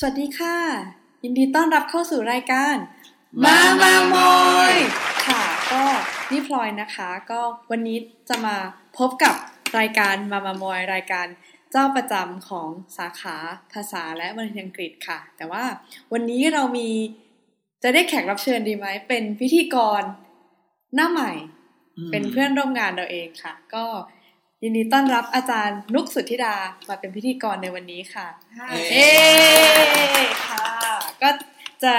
สวัสดีค่ะ ยินดีต้อนรับเข้าสู่รายการ มามามอยค่ะ ก็นี่พลอยนะคะ ก็วันนี้จะมาพบกับรายการมามามอยรายการเจ้าประจำของสาขาภาษาและวรรณอังกฤษค่ะ แต่ว่าวันนี้เรามีจะได้แขกรับเชิญดีไหม เป็นพิธีกรหน้าใหม่ เป็นเพื่อนร่วมงานเราเองค่ะ ก็ ยินดีต้อนรับอาจารย์นุกสุทธิดามาเป็นพิธีกรในวันนี้ค่ะเอ๊ค่ะ ก็จะ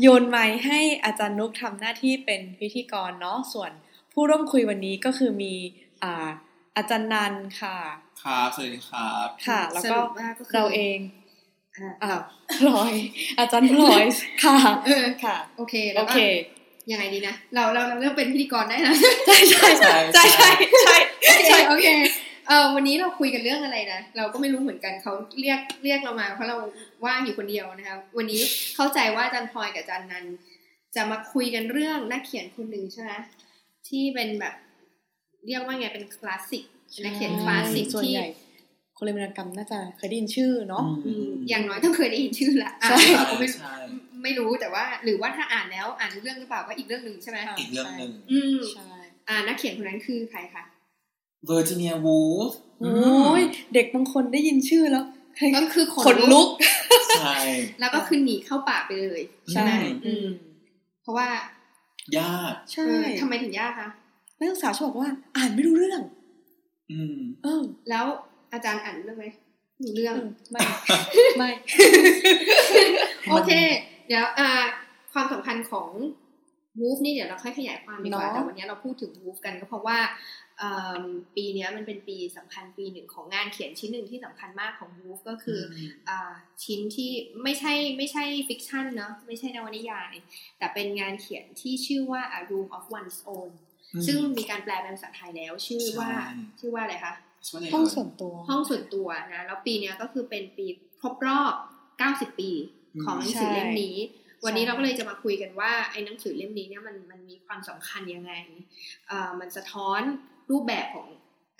โยนไม้ให้อาจารย์นุกทำหน้าที่เป็นพิธีกรเนาะ ส่วนผู้ร่วมคุยวันนี้ก็คือมีอ่าอาจารย์นันค่ะ ครับสวัสดีครับ ค่ะ แล้วก็สรุปว่าก็คือเราเองอ่าอ่าพลอย อาจารย์พลอย ค่ะเออค่ะ โอเคโอแล้วก็เค ยังไงดีนะเราเราเราเริ่มเป็นพิธีกรได้นะใช่ใช่ใช่ใช่ใช่ใช่โอเคใช่โอเคเออวันนี้เราคุยกันเรื่องอะไรนะเราก็ไม่รู้เหมือนกันเขาเรียกเรียกเรามา เพราะเราว่างอยู่คนเดียวนะคะวันนี้เข้าใจว่าอาจารย์พลอยกับอาจารย์นันจะมาคุยกันเรื่องนักเขียนคนหนึ่งใช่ไหมที่เป็นแบบ เรียกว่าไงเป็นคลาสสิกนักเขียนคลาสสิกส่วนที่ใหญ่คนเรียนวรรณกรรมน่าจะเคยได้ยินชื่อเนาะอืมอย่างน้อยต้องเคยได้ยินชื่อละอะใช่เราก็ ไม่ใช่ไม่รู้แต่ว่า หรือว่าถ้าอ่านแล้วอ่านรู้เรื่องหรือเปล่าก็อีกเรื่องหนึ่งใช่ไหมอีกเรื่องหนึ่งอืมใช่อ่านักเขียนคนนั้นคือใครคะเวอร์จิเนียวูฟโอ้ยเด็กบางคนได้ยินชื่อแล้วก็คือขนลุกใช่แล้วก็คือหนีเข้าป่าไปเลยใช่ไหมอืมอืม เพราะว่ายากใช่เออทำไมถึงยากคะนักศึกษาชอบบอกว่า อ่านไม่รู้เรื่อง อืม เออ แล้วอาจารย์อ่านเรื่องไหมรู้เรื่องเออไม่ไม่โอเค เดี๋ยวอ่าความสำคัญของวูฟนี่เดี๋ยวเราค่อยขยายความดีกว่าเนาะแต่วันนี้เราพูดถึงวูฟกันก็เพราะว่าเอิ่มปีเนี้ยมันเป็นปีสำคัญปีหนึ่งของงานเขียนชิ้นหนึ่งที่สำคัญมากของวูฟก็คือออ่าชิ้นที่ไม่ใช่ไม่ใช่ฟิกชันเนาะไม่ใช่นวนิยาย แต่เป็นงานเขียนที่ชื่อว่า A Room of One's Own อืมซึ่งมีการแปลเป็นภาษาไทยแล้วชื่อว่าใช่ชื่อว่าอะไรคะช่วยหน่ยห้องส่วนตัวห้องส่วนตัวนะ แล้วปีเนี้ยก็คือเป็นปีครบรอบ 90 ปี ของหนังสือเล่มนี้ วันนี้เราก็เลยจะมาคุยกันว่าไอ้หนังสือเล่มนี้เนี่ยมันมันมีความสำคัญยังไงเอ่อมันสะท้อนรูปแบบของ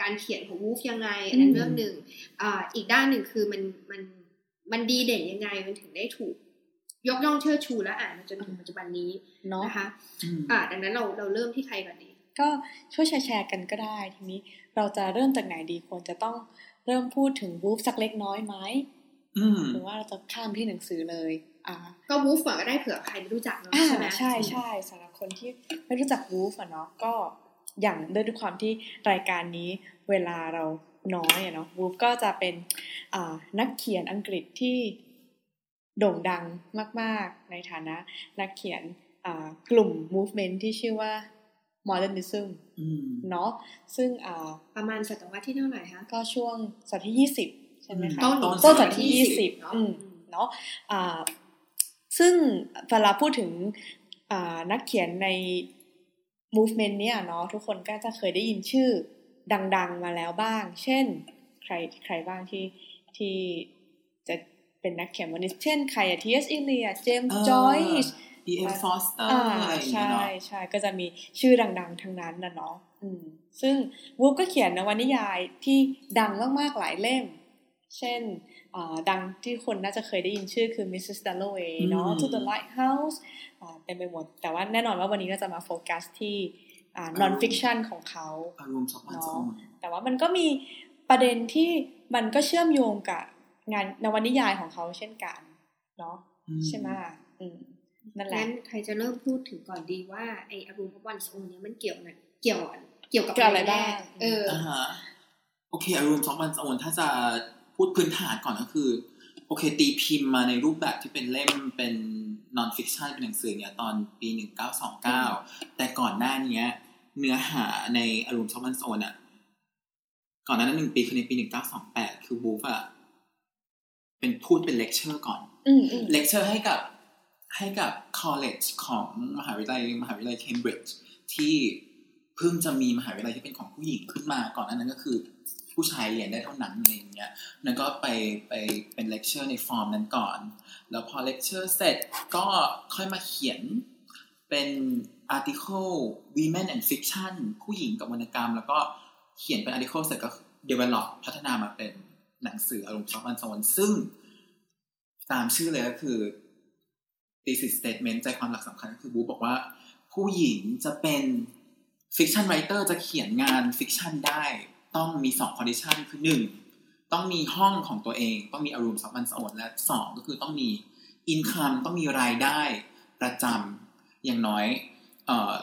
การเขียนของวูฟยังไงอันนั้นอืมเรื่องหนึ่งอ่าอีกด้านหนึ่งคือมันมันมันดีเด่นยังไงมันถึงได้ถูก ยกย่องเชิดชูและอ่านมาจนถึงปัจจุบันนี้เนาะนะคะอืมอ่าดังนั้นเราเราเริ่มที่ใครก่อนดีก็ช่วยแชร์ๆกันก็ได้ทีนี้เราจะเริ่มจากไหนดีควรจะต้องเริ่มพูดถึงวูฟสักเล็กน้อยไหมอืม หรือว่าเราจะข้ามที่หนังสือเลยอ่าก็วูฟก่อนก็ได้เผื่อใครไม่รู้จักเนาะอ่าใช่ไหมใช่ใช่สำหรับคนที่ไม่รู้จักวูฟอะเนาะก็อย่างด้วยด้วยความที่รายการนี้เวลาเราน้อยอะเนาะวูฟก็จะเป็นอ่านักเขียนอังกฤษที่โด่งดังมาก ๆ ในฐานะ นักเขียนอ่ากลุ่ม movement ที่ชื่อว่า modernism อืมเนาะซึ่งอ่าประมาณศตวรรษที่เท่าไหร่คะก็ช่วงศตวรรษที่ยี่สิบ ใช่ไหมคะต้นต้นศตวรรษที่ยี่ยี่สิสิบบเนาะอืมเนาะอ่าซึ่งเวลาพูดถึงอ่านักเขียนใน movement เนี่ยเนาะทุกคนก็จะเคยได้ยินชื่อดัง ๆ มาแล้วบ้าง เช่น ใครใครบ้างที่ที่จะเป็นนักเขียนวันนี้เช่นใครอะทีเอสอิเลียเจมส์จอยส์อีเอ็มฟอร์สเตอร์อ่าอะไรอย่างเงี้ยใช่เนาะใช่ก็จะมีชื่อดัง ๆ ทั้งนั้นนะเนาะอืมซึ่งวูฟก็เขียนนวนิยายที่ดังมากๆหลายเล่ม เช่นอ่าดังที่คนน่าจะเคยได้ยินชื่อคือ Mrs. Dalloway เนาะ To the Lighthouse อ่าเต็มไปหมด แต่ว่าแน่นอนว่าวันนี้เราจะมาโฟกัสที่อ่า non fiction ของเขา A Room of One's Own แต่ว่ามันก็มีประเด็นที่มันก็เชื่อมโยงกับงานนวนิยายของเขาเช่นกันเนาะใช่ไหมอืมนั่นแหละงั้นใครจะเริ่มพูดถึงก่อนดีว่าไอ้อารมณ์ของวันโซนเนี่ยมันเกี่ยวนะเกี่ยวเกี่ยวกับเกี่ยวอะไรแน่บ้างเออออ่าฮะโอเคอารมณ์สองพันสองถ้าจะ พูดพื้นฐานก่อนก็คือ โอเค ตีพิมพ์มาในรูปแบบที่เป็นเล่มเป็น non fiction เป็นหนังสือเนี่ยตอนปี1929แต่ก่อนหน้าเนี้ยเนื้อหาในอารมณ์ซอมมันโซนอะก่อนหน้านั้นหนึ่งปีคือในปี1928คือวูฟอะเป็นพูดเป็นเลคเชอร์ก่อนอืมอืมเลคเชอร์ให้กับให้กับ college ของมหาวิทยาลัยมหาวิทยาลัยเคมบริดจ์ที่เพิ่งจะมีมหาวิทยาลัยที่เป็นของผู้หญิงขึ้นมาก่อนหน้านั้นก็คือ ผู้ชายเรียนได้เท่านั้นอะไรอย่างเงี้ยนั่นก็ไปไปเป็นเลคเชอร์ในฟอร์มนั้นก่อน แล้วพอเลคเชอร์เสร็จก็ค่อยมาเขียนเป็น article women and fiction ผู้หญิงกับวรรณกรรม แล้วก็เขียนเป็น article เสร็จก็ develop พัฒนามาเป็นหนังสืออารมณ์ซอฟต์มันโซนซึ่ง ตามชื่อเลยก็คือ thesis statement ใจความหลักสำคัญก็คือบูบอกว่า ผู้หญิงจะเป็น fiction writer จะเขียนงาน fiction ได้ ต้องมีสอง condition คือหนึ่งต้องมีห้องของตัวเอง ต้องมี a room of one's own และสองก็คือต้องมี income ต้องมีรายได้ประจำอย่างน้อยเอ่อ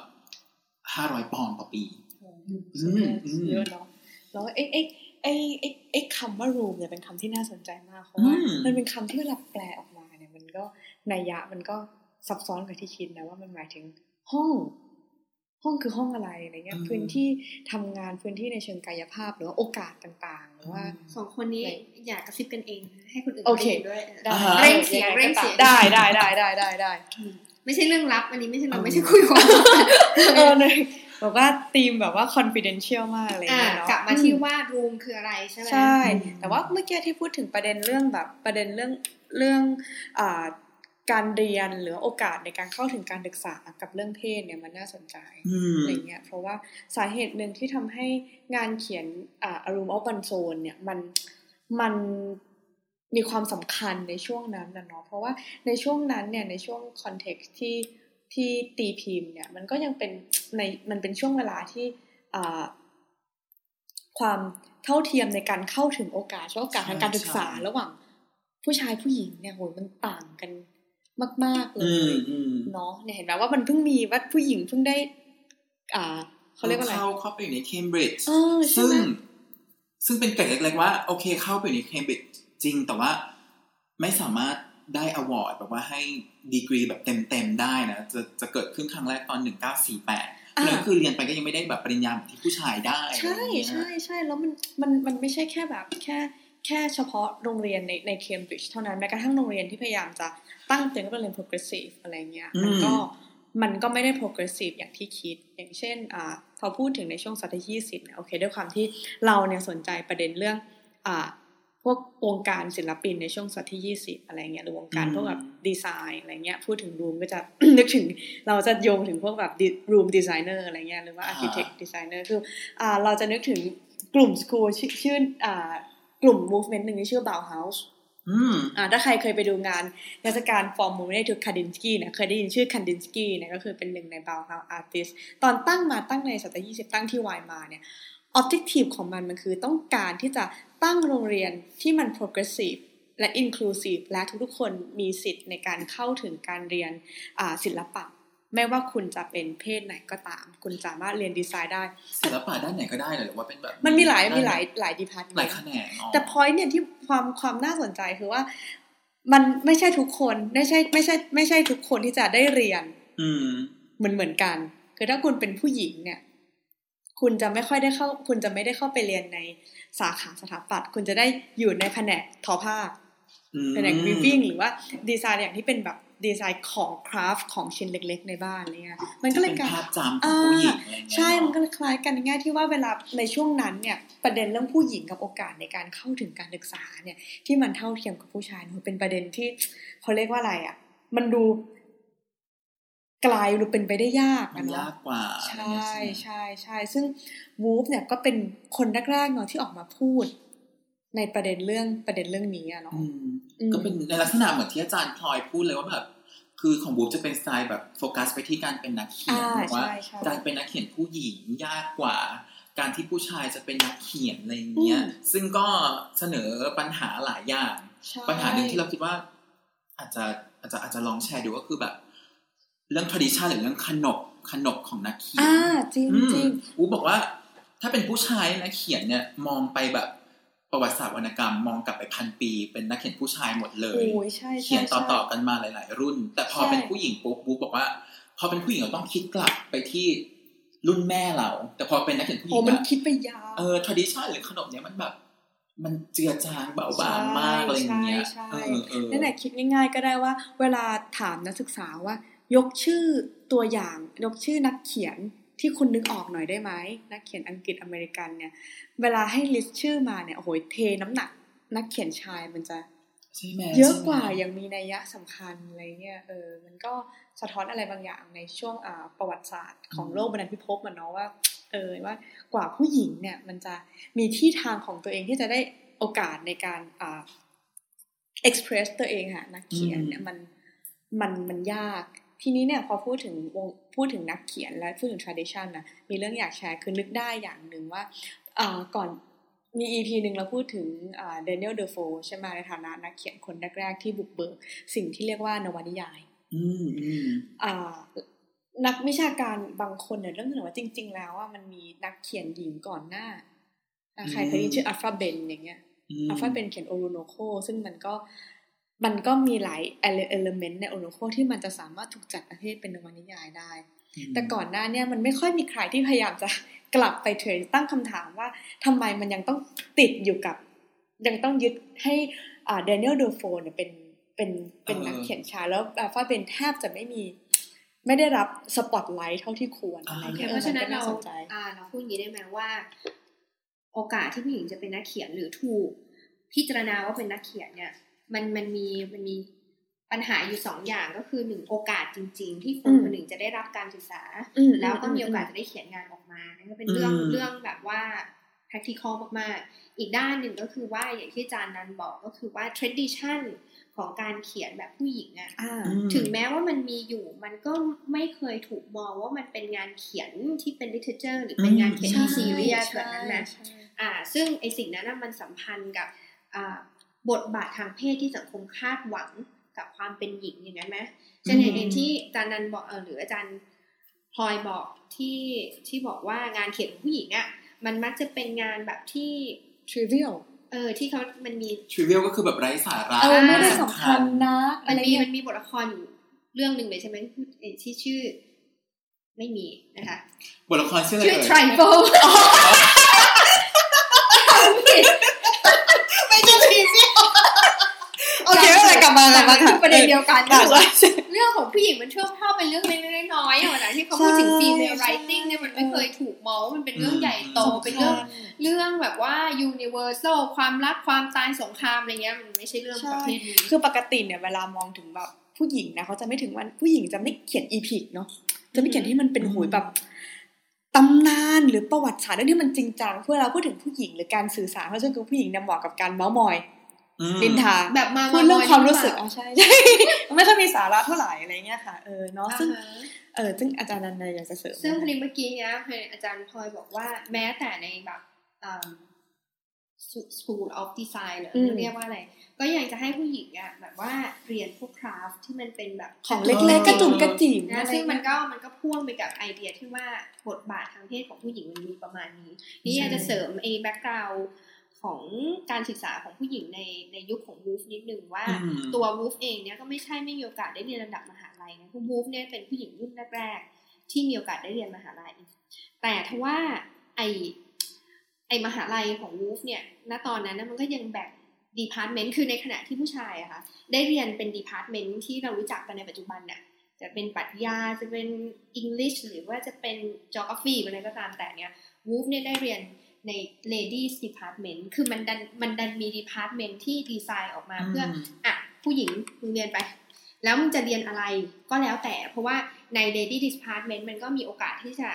ห้าร้อยปอนด์ต่อปีอืมอืมเยอะเนาะแล้วไอ้ไอ้ไอ้ไอ้ไอ้คำว่า room เนี่ยเป็นคำที่น่าสนใจมากเพราะว่าอืมมันเป็นคำที่เวลาแปลออกมาเนี่ยมันก็นัยยะมันก็ซับซ้อนกว่าที่คิดนะว่ามันหมายถึงห้อง ห้องคือห้องอะไรอะไรเงี้ยอืมพื้นที่ทำงานพื้นที่ในเชิงกายภาพหรือว่าโอกาสต่างๆหรือว่าสองคนนี้อยากกระซิบกันเอง ให้คนอื่นโอเคได้ยินด้วยได้อ่าฮะเร่งเสียงเร่งเสียงได้ได้ได้ได้ได้ได้ไม่ใช่เรื่องลับ อันนี้ไม่ใช่เราอืมไม่ใช่คุยความลับเออเลยแบบว่าธีมแบบว่า confidential มากอะไรอ่าเงี้ยเนาะกลับมาที่ว่ารูมคืออะไรใช่ไหมใช่อืมแต่ว่าเมื่อกี้ที่พูดถึงประเด็นเรื่องแบบประเด็นเรื่องเรื่องอ่า การเรียนหรือโอกาสในการเข้าถึงการศึกษากับเรื่องเพศเนี่ยมันน่าสนใจอืมอะไรเงี้ยเพราะว่าสาเหตุหนึ่งที่ทำให้งานเขียนอ่า A Room of One Zone เนี่ยมันมันมีความสำคัญในช่วงนั้นนะเนาะเพราะว่าในช่วงนั้นเนี่ยในช่วงคอนเท็กซ์ที่ที่ตีพิมพ์เนี่ยมันก็ยังเป็นในมันเป็นช่วงเวลาที่อ่าความเท่าเทียมในการเข้าถึงโอกาสและโอกาสทางการศึกษาใช่ระหว่างผู้ชายผู้หญิงเนี่ยโหยมันต่างกัน มาก ๆ เลอืยมอืมเนาะเนี่ยเห็นไหมว่ามันเพิ่งมีว่าผู้หญิงเพิ่งได้ อ่าเขาเรียกว่าอะไรเข้าเข้าไปอยู่ในเคมบริดจ์เออใช่ซึ่งไหมซึ่งเป็นเกร็ดเล็กๆว่า โอเคเข้าไปอยู่ในเคมบริดจ์จริง แต่ว่าไม่สามารถได้อวอร์ดแบบว่าให้ดีกรีแบบเต็มๆได้นะ จะจะเกิดขึ้นครั้งแรกตอน1948นั่นก็คือเรียนไปก็ยังไม่ได้แบบปริญญาเหมือนที่ผู้ชายได้ ใช่อะไรอย่างเงี้ยใช่ใช่แล้วมันมันมันไม่ใช่แค่แบบแค่ แค่เฉพาะโรงเรียนในในเคมบริดจ์เท่านั้นแม้กระทั่งโรงเรียนที่พยายามจะตั้งตัวเองว่าเป็นโรงเรียน progressive อะไรเงี้ยมันก็มันก็ไม่ได้ progressive อย่างที่คิด อย่างเช่นอ่าพอพูดถึงในช่วงศตวรรษที่20เนี่ยโอเคด้วยความที่เราเนี่ยสนใจประเด็นเรื่องอ่าพวกวงการศิลปินในช่วงศตวรรษที่ 20 อะไรเงี้ยหรือวงการอืมพวกแบบดีไซน์อะไรเงี้ยพูดถึงรูมก็จะนึกถึงเราจะโยงถึงพวกแบบรูมดีไซเนอร์อะไรเงี้ยหรือว่า architect designer คืออ่าเราจะนึกถึงกลุ่มสกูลชื่อชื่ออ่า กลุ่ม movement หนึ่งที่ชื่อ Bauhaus อืมอ่าถ้าใครเคยไปดูงานเทศกาลฟอร์มูเนทูคาดินสกี้เนี่ยเคยได้ยินชื่อคันดินสกี้เนี่ยก็คือเป็นหนึ่งใน Bauhaus artist ตอนตั้งมาตั้งในศตวรรษที่20 ตั้งที่ไวมาร์เนี่ย objective ของมันมันคือต้องการที่จะตั้งโรงเรียนที่มัน progressive และ inclusive และทุกๆคนมีสิทธิ์ในการเข้าถึงการเรียนอ่าศิลปะ ไม่ว่าคุณจะเป็นเพศไหนก็ตาม คุณสามารถเรียนดีไซน์ได้ศิลปะด้านไหนก็ได้เหรอหรือว่าเป็นแบบมันมีหลายด้านมีหลายหลาย depart หลายแขนงอ๋อแต่ point เนี่ยที่ความความน่าสนใจคือว่า มันไม่ใช่ทุกคนไม่ใช่ไม่ใช่ ไม่ใช่ทุกคนที่จะได้เรียน อืมเหมือนเหมือนกัน คือถ้าคุณเป็นผู้หญิงเนี่ย คุณจะไม่ค่อยได้เข้า คุณจะไม่ได้เข้าไปเรียนในสาขาสถาปัตย์คุณจะได้อยู่ในแผนกทอผ้าอืมแผนกวิวิ่งหรือว่าดีไซน์อย่างที่เป็นแบบ ดีไซน์ของคราฟต์ของชิ้นเล็ก ๆ ในบ้านอะไรเนี่ยมันก็เลยเป็นกลายภาพจำของผู้หญิงอะไรเงี้ยใช่มันก็เนอะคล้ายกันในแง่ที่ว่าเวลาในช่วงนั้นเนี่ยประเด็นเรื่องผู้หญิงกับโอกาสในการเข้าถึงการศึกษาเนี่ยที่มันเท่าเทียมกับผู้ชายเนี่ยเป็นประเด็นที่เขาเรียกว่าอะไรอะ มันดูไกลหรือเป็นไปได้ยากมัอะนเนาะยากกว่า ใชอะไรเงี้ย่ใช่ไหมใช่ใช่ซึ่งวูฟเนี่ยก็เป็นคนแรกๆเนาะที่ออกมาพูด ในประเด็นเรื่องประเด็นเรื่องนี้อะเนาะอืมอืมก็เป็นในลักษณะเหมือนที่อาจารย์พลอยพูดเลยว่าแบบ คือของบูฟจะเป็นสไตล์แบบโฟกัสไปที่การเป็นนักเขียนอ่าบอกว่าใช่ใช่การเป็นนักเขียนผู้หญิงยากกว่า การที่ผู้ชายจะเป็นนักเขียนอะไรอย่างเงี้ยอืมซึ่งก็เสนอปัญหาหลายอย่างใช่ปัญหาหนึ่งที่เราคิดว่า อาจจะอาจจะอาจจะลองแชร์ดูก็คือแบบ เรื่อง tradition หรือเรื่องขนบขนบของนักเขียนอ่าจริงอืมจริงอูบอกว่า ถ้าเป็นผู้ชายนักเขียนเนี่ยมองไปแบบ ประวัติศาสตร์วรรณกรรมมองกลับไปพันปี เป็นนักเขียนผู้ชายหมดเลยโอ้ยใช่ใช่เขียนต่อใช่ต่อกันมาหลาย ๆ รุ่น แต่พอใช่เป็นผู้หญิงปุ๊บบุ๊กบอกว่า พอเป็นผู้หญิงเราต้องคิดกลับไปที่รุ่นแม่เรา แต่พอเป็นนักเขียนผู้หญิโอ้งมันอะคิดไปยาวเออ tradition หรือขนบเนี่ยมันแบบ มันเจือจางเบาบางมากอะไรอย่างเงี้ยใช่เอใช่อเออนั่นแหละคิดง่าย ๆ ก็ได้ว่า เวลาถามนักศึกษาว่า ยกชื่อตัวอย่างยกชื่อนักเขียนที่คุณนึกออกหน่อยได้ไหมนักเขียนอังกฤษอเมริกันเนี่ย เวลาให้ลิสต์ชื่อมาเนี่ยโอ้โหเทน้ำหนัก นักเขียนชายมันจะใช่ไหมเยอะกว่าใช่ไหมยังมีนัยยะสำคัญอะไรเงี้ยเออมันก็สะท้อนอะไรบางอย่างในช่วงอ่าประวัติศาสตร์ของโลกบรรณาพิภพมันเนาะว่าเออว่ากว่าผู้หญิงเนี่ยมันจะมีที่ทางของตัวเองที่จะได้โอกาสในการอ่า express ตัวเองอะนักเขียนเนี่ยมันมันมันยาก ทีนี้เนี่ยพอพูดถึงวงพูดถึงนักเขียนและพูดถึง tradition นะมีเรื่องอยากแชร์คือนึกได้อย่างหนึ่งว่าอ่า ก่อนมี EP หนึ่งเราพูดถึงอ่าเดนิเอลเดอโฟใช่ไหมในฐานะนักเขียนคนแรก ๆ ที่บุกเบิกสิ่งที่เรียกว่านวนิยาย อืมอืมอ่านักวิชาการบางคนเนี่ยเรื่องถึงว่าจริง ๆ แล้วว่ามันมีนักเขียนหญิงก่อนหน้าอะใครเคยได้ยินชื่ออัฟราเบห์นอย่างเงี้ยมอัฟราเบห์นเขียนโอโรโนโค ซึ่งมันก็มันก็มีหลาย element ในโอโรโนโคที่มันจะสามารถถูกจัดประเภทเป็นนวนิยายได้ แต่ก่อนหน้าเนี่ยมันไม่ค่อยมีใครที่พยายามจะกลับไป trace ตั้งคำถามว่าทำไมมันยังต้องติดอยู่กับ ยังต้องยึดให้อ่าแดเนียลเดโฟเนี่ยเป็นเป็นเป็นนักเขียนชายแล้วอัฟราเบห์นแทบจะไม่มี ไม่ได้รับสปอตไลท์เท่าที่ควรอะไรโอเคเงี้ยเพราะฉะนั้นมัก็เราสนใจอ่าเราพูดอย่างนี้ได้ไหมว่า โอกาสที่ผู้หญิงจะเป็นนักเขียนหรือถูกพิจารณาว่าเป็นนักเขียนเนี่ย มันมันมีมันมี ปัญหาอยู่สองอย่างก็คือหนึ่งโอกาสจริง ๆ ที่คนอืมคนหนึ่งจะได้รับการศึกษาอืมแล้วก็มีโอกาสจะได้เขียนงานออกมานั่นก็เป็นเรื่องอืมเรื่องแบบว่า practical มากๆ อีกด้านหนึ่งก็คือว่าอย่างที่อาจารย์นันบอกก็คือว่า tradition ของการเขียนแบบผู้หญิงอะอ่าอืมถึงแม้ว่ามันมีอยู่มันก็ไม่เคยถูกมองว่ามันเป็นงานเขียนที่เป็น literature หรือเป็นงานเขียนที่ใช่ซีเรียสแบบนั้นนะใช่อ่า ซึ่งไอสิ่งนั้นน่ะมันสัมพันธ์กับอ่าบทบาททางเพศที่สังคมคาดหวัง กับความเป็นหญิงอย่างนั้นไหมเช่นอย่างที่อาจารย์นันบอกเออหรืออาจารย์พลอยบอกที่ที่บอกว่างานเขียนของผู้หญิงอะ มันมักจะเป็นงานแบบที่ trivial เออที่เขามันมีทริวิลก็คือแบบไร้สาระเออไม่ได้อ่าสำคัญนะมัอะนไรมีเงี้มัยนมีบทละครอยู่เรื่องหนึ่งเลยใช่ไหมเอ่อที่ชื่อ ไม่มีนะคะบทละครชื่ออะไรชื่อเอ่ย Trifle ไม่ใช่ทริวิล โอเคไม่เป็นไรกลับมากลับมาค่ะประเด็นเดียวกันค่ะก็คือว่าใช่เรื่องของผู้หญิงมันชอบชอบเป็นเรื่องเล็กๆน้อยๆอะนะที่เขาพูดถึงใช่ female ใช่ writing เนี่ยมันไม่เคยถูกมองว่ามันเป็นเรื่องใหญ่โตอืมเป็นเรื่องเรื่องแบบว่า universal ความรักความตายสงครามอะไรเงี้ยมันไม่ใช่เรื่องประเภทนี้คือปกติเนี่ยเวลามองถึงแบบผู้หญิงนะเขาจะไม่ถึงวันผู้หญิงจะไม่เขียนอีพิกเนาะจะไม่เขียนที่มันเป็นหูยแบบตำนานหรือประวัติศาสตร์เรื่องที่มันจริงจังเพื่อเราพูดถึงผู้หญิงหรือการสื่อสารเพราะฉะนั้นคือผู้หญิงเนี่ยเหมาะกับการเมาส์มอยอืม ดินทาแบบมาพูดเรื่องความรู้สึกอะอะใช่ใช่ไม่ค่อยมีสาระเท่าไหร่อะไรเงี้ยค่ะเออเนาะซึ่งเออซึ่งอาจารย์นันนอยากจะเสริมซึ่งพอดีเมื่อกี้เนี้ยอาจารย์พลอยบอกว่าแม้แต่ในแบบอ่า School of Design หรือเรียกว่าอะไร ก็ยังจะให้ผู้หญิงอะแบบว่าเรียนพวกคราฟที่มันเป็นแบบของเล็กๆกระจุ่มกระจิ๋มนะอะไรซึ่งมันเงี้ยก็มันก็พ่วงไปกับไอเดียที่ว่าบทบาททางเพศของผู้หญิงมันมีประมาณนี้ นี่อยากจะเสริมไอ้ background ของการศึกษาของผู้หญิงในในยุคของวูฟนิดนึงว่าอืมตัววูฟเองเนี่ยก็ไม่ใช่ไม่มีโอกาสได้เรียนระดับมหาลัยนะคือวูฟเนี่ยเป็นผู้หญิงรุ่นแรกๆที่มีโอกาสได้เรียนมหาลัย แต่ทว่าไอ้ไอ้มหาลัยของวูฟเนี่ยณตอนนั้นนะมันก็ยังแบ่ง department คือในขณะที่ผู้ชายอะค่ะได้เรียนเป็น department ที่เรารู้จักกันในปัจจุบันเนี่ยจะเป็นปรัชญาจะเป็น English หรือว่าจะเป็น geography อะไรก็ตามแต่เนี่ยวูฟเนี่ยได้เรียน ใน ladies department คือมันดันมันดันมี department ที่ดีไซน์ออกมาเพื่ออะผู้หญิงมึงเรียนไป แล้วมึงจะเรียนอะไรก็แล้วแต่ เพราะว่าใน Lady Department มันก็มีโอกาสที่จะ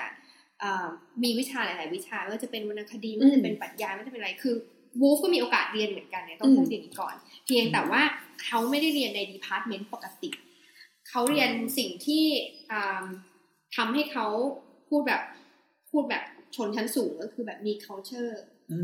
เอ่อมีวิชาหลาย ๆ วิชาไม่ว่าจะเป็นวรรณคดีไม่ว่าจะเป็นปรัชญาไม่ว่าจะเป็นอะไรคือวูฟก็มีโอกาสเรียนเหมือนกันเนี่ยต้องพูดอย่างนี้ก่อน เพียงแต่ว่าเขาไม่ได้เรียนใน Department ปกติเขาเรียนสิ่งที่อ่าทำให้เขาพูดแบบพูดแบบ ชนชั้นสูงก็คือแบบมี culture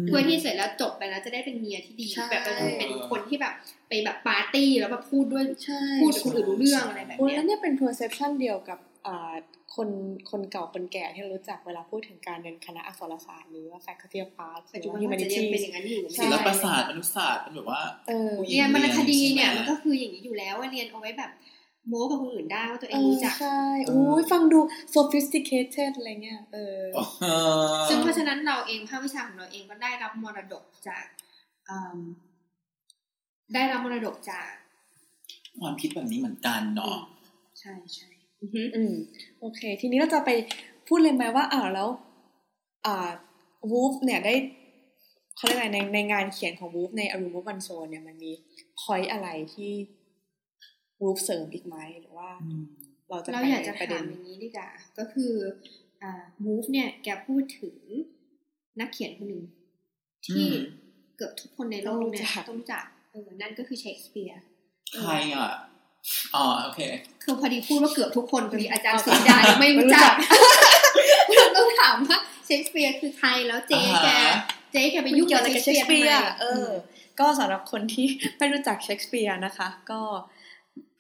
เพื่อที่เสร็จแล้วจบไปแล้วจะได้เป็นเมียที่ดีใช่แบบเป็นเป็นคนที่แบบไปแบบปาร์ตี้แล้วแบบพูดด้วยใช่พูดกับคนอื่นรู้เรื่องอะไรแบบโอ้ยเนี้ยแล้วเนี่ยเป็น perception เดียวกับอ่าคนคนเก่าคนแก่ที่เรารู้จักเวลาพูดถึงการเรียนคณะอักษรศาสตร์หรือว่า faculty of arts ปัจหจุรือบันว่ามันจะยัง humanities เป็นอย่างนั้นอยู่ใช่ศิลปศาสตร์มนุษยศาสตร์เป็นแบบว่าเออผู้หญิงเรียนวรรณคดีเนี่ยใช่ไหมมันก็คืออย่างนี้อยู่แล้วว่าเรียนเอาไว้แบบ โม้กับคนอื่นได้ว่าตัวเอเองอรู้จัก ใช่อุ้ยฟังดู sophisticated อะไรเงี้ย เอออ๋อซึ่งเพราะฉะนั้นเราเองภาควิชาของเราเองก็ได้รับมรดกจากอืมได้รับมรดกจาก ความคิดแบบนี้เหมือนกันเนาะ ใช่ใช่อือฮึอืมโอเค ทีนี้เราจะไปพูดเลยไหมว่าอ้าวแล้ว อ่าวูฟเนี่ยได้เขาเรียกอะไรในในงานเขียนของวูฟในอ r ูมวันโซนเนี่ยมันมี point อะไรที่ วูฟเสริมอีกไหมหรือว่า เราจะเราไปอยากจะในประเด็นถามอย่างนี้ดีกว่าก็คืออ่า move เนี่ยแกพูดถึงนักเขียนคนหนึ่งที่อืมเกือบทุกคนในโลกเนี่ยต้ต้อองงรู้รู้จัจักกเออนั่นก็คือเชคสเปียร์ใครอะอ๋อโอเคคือพอดีพูดว่าเกือบทุกคนพอดีอาจารย์สุดายังไม่รู้จักต้องถามว่าเชคสเปียร์คือใครแล้วเจ๊แกอ่าฮะเจ๊แกไปมันยุ่งเกี่ยวกับอะไรกับเชคสเปีเปียร์ทำไมเออ ก็สำหรับคนที่ไม่รู้จักเชคสเปียร์นะคะ ก็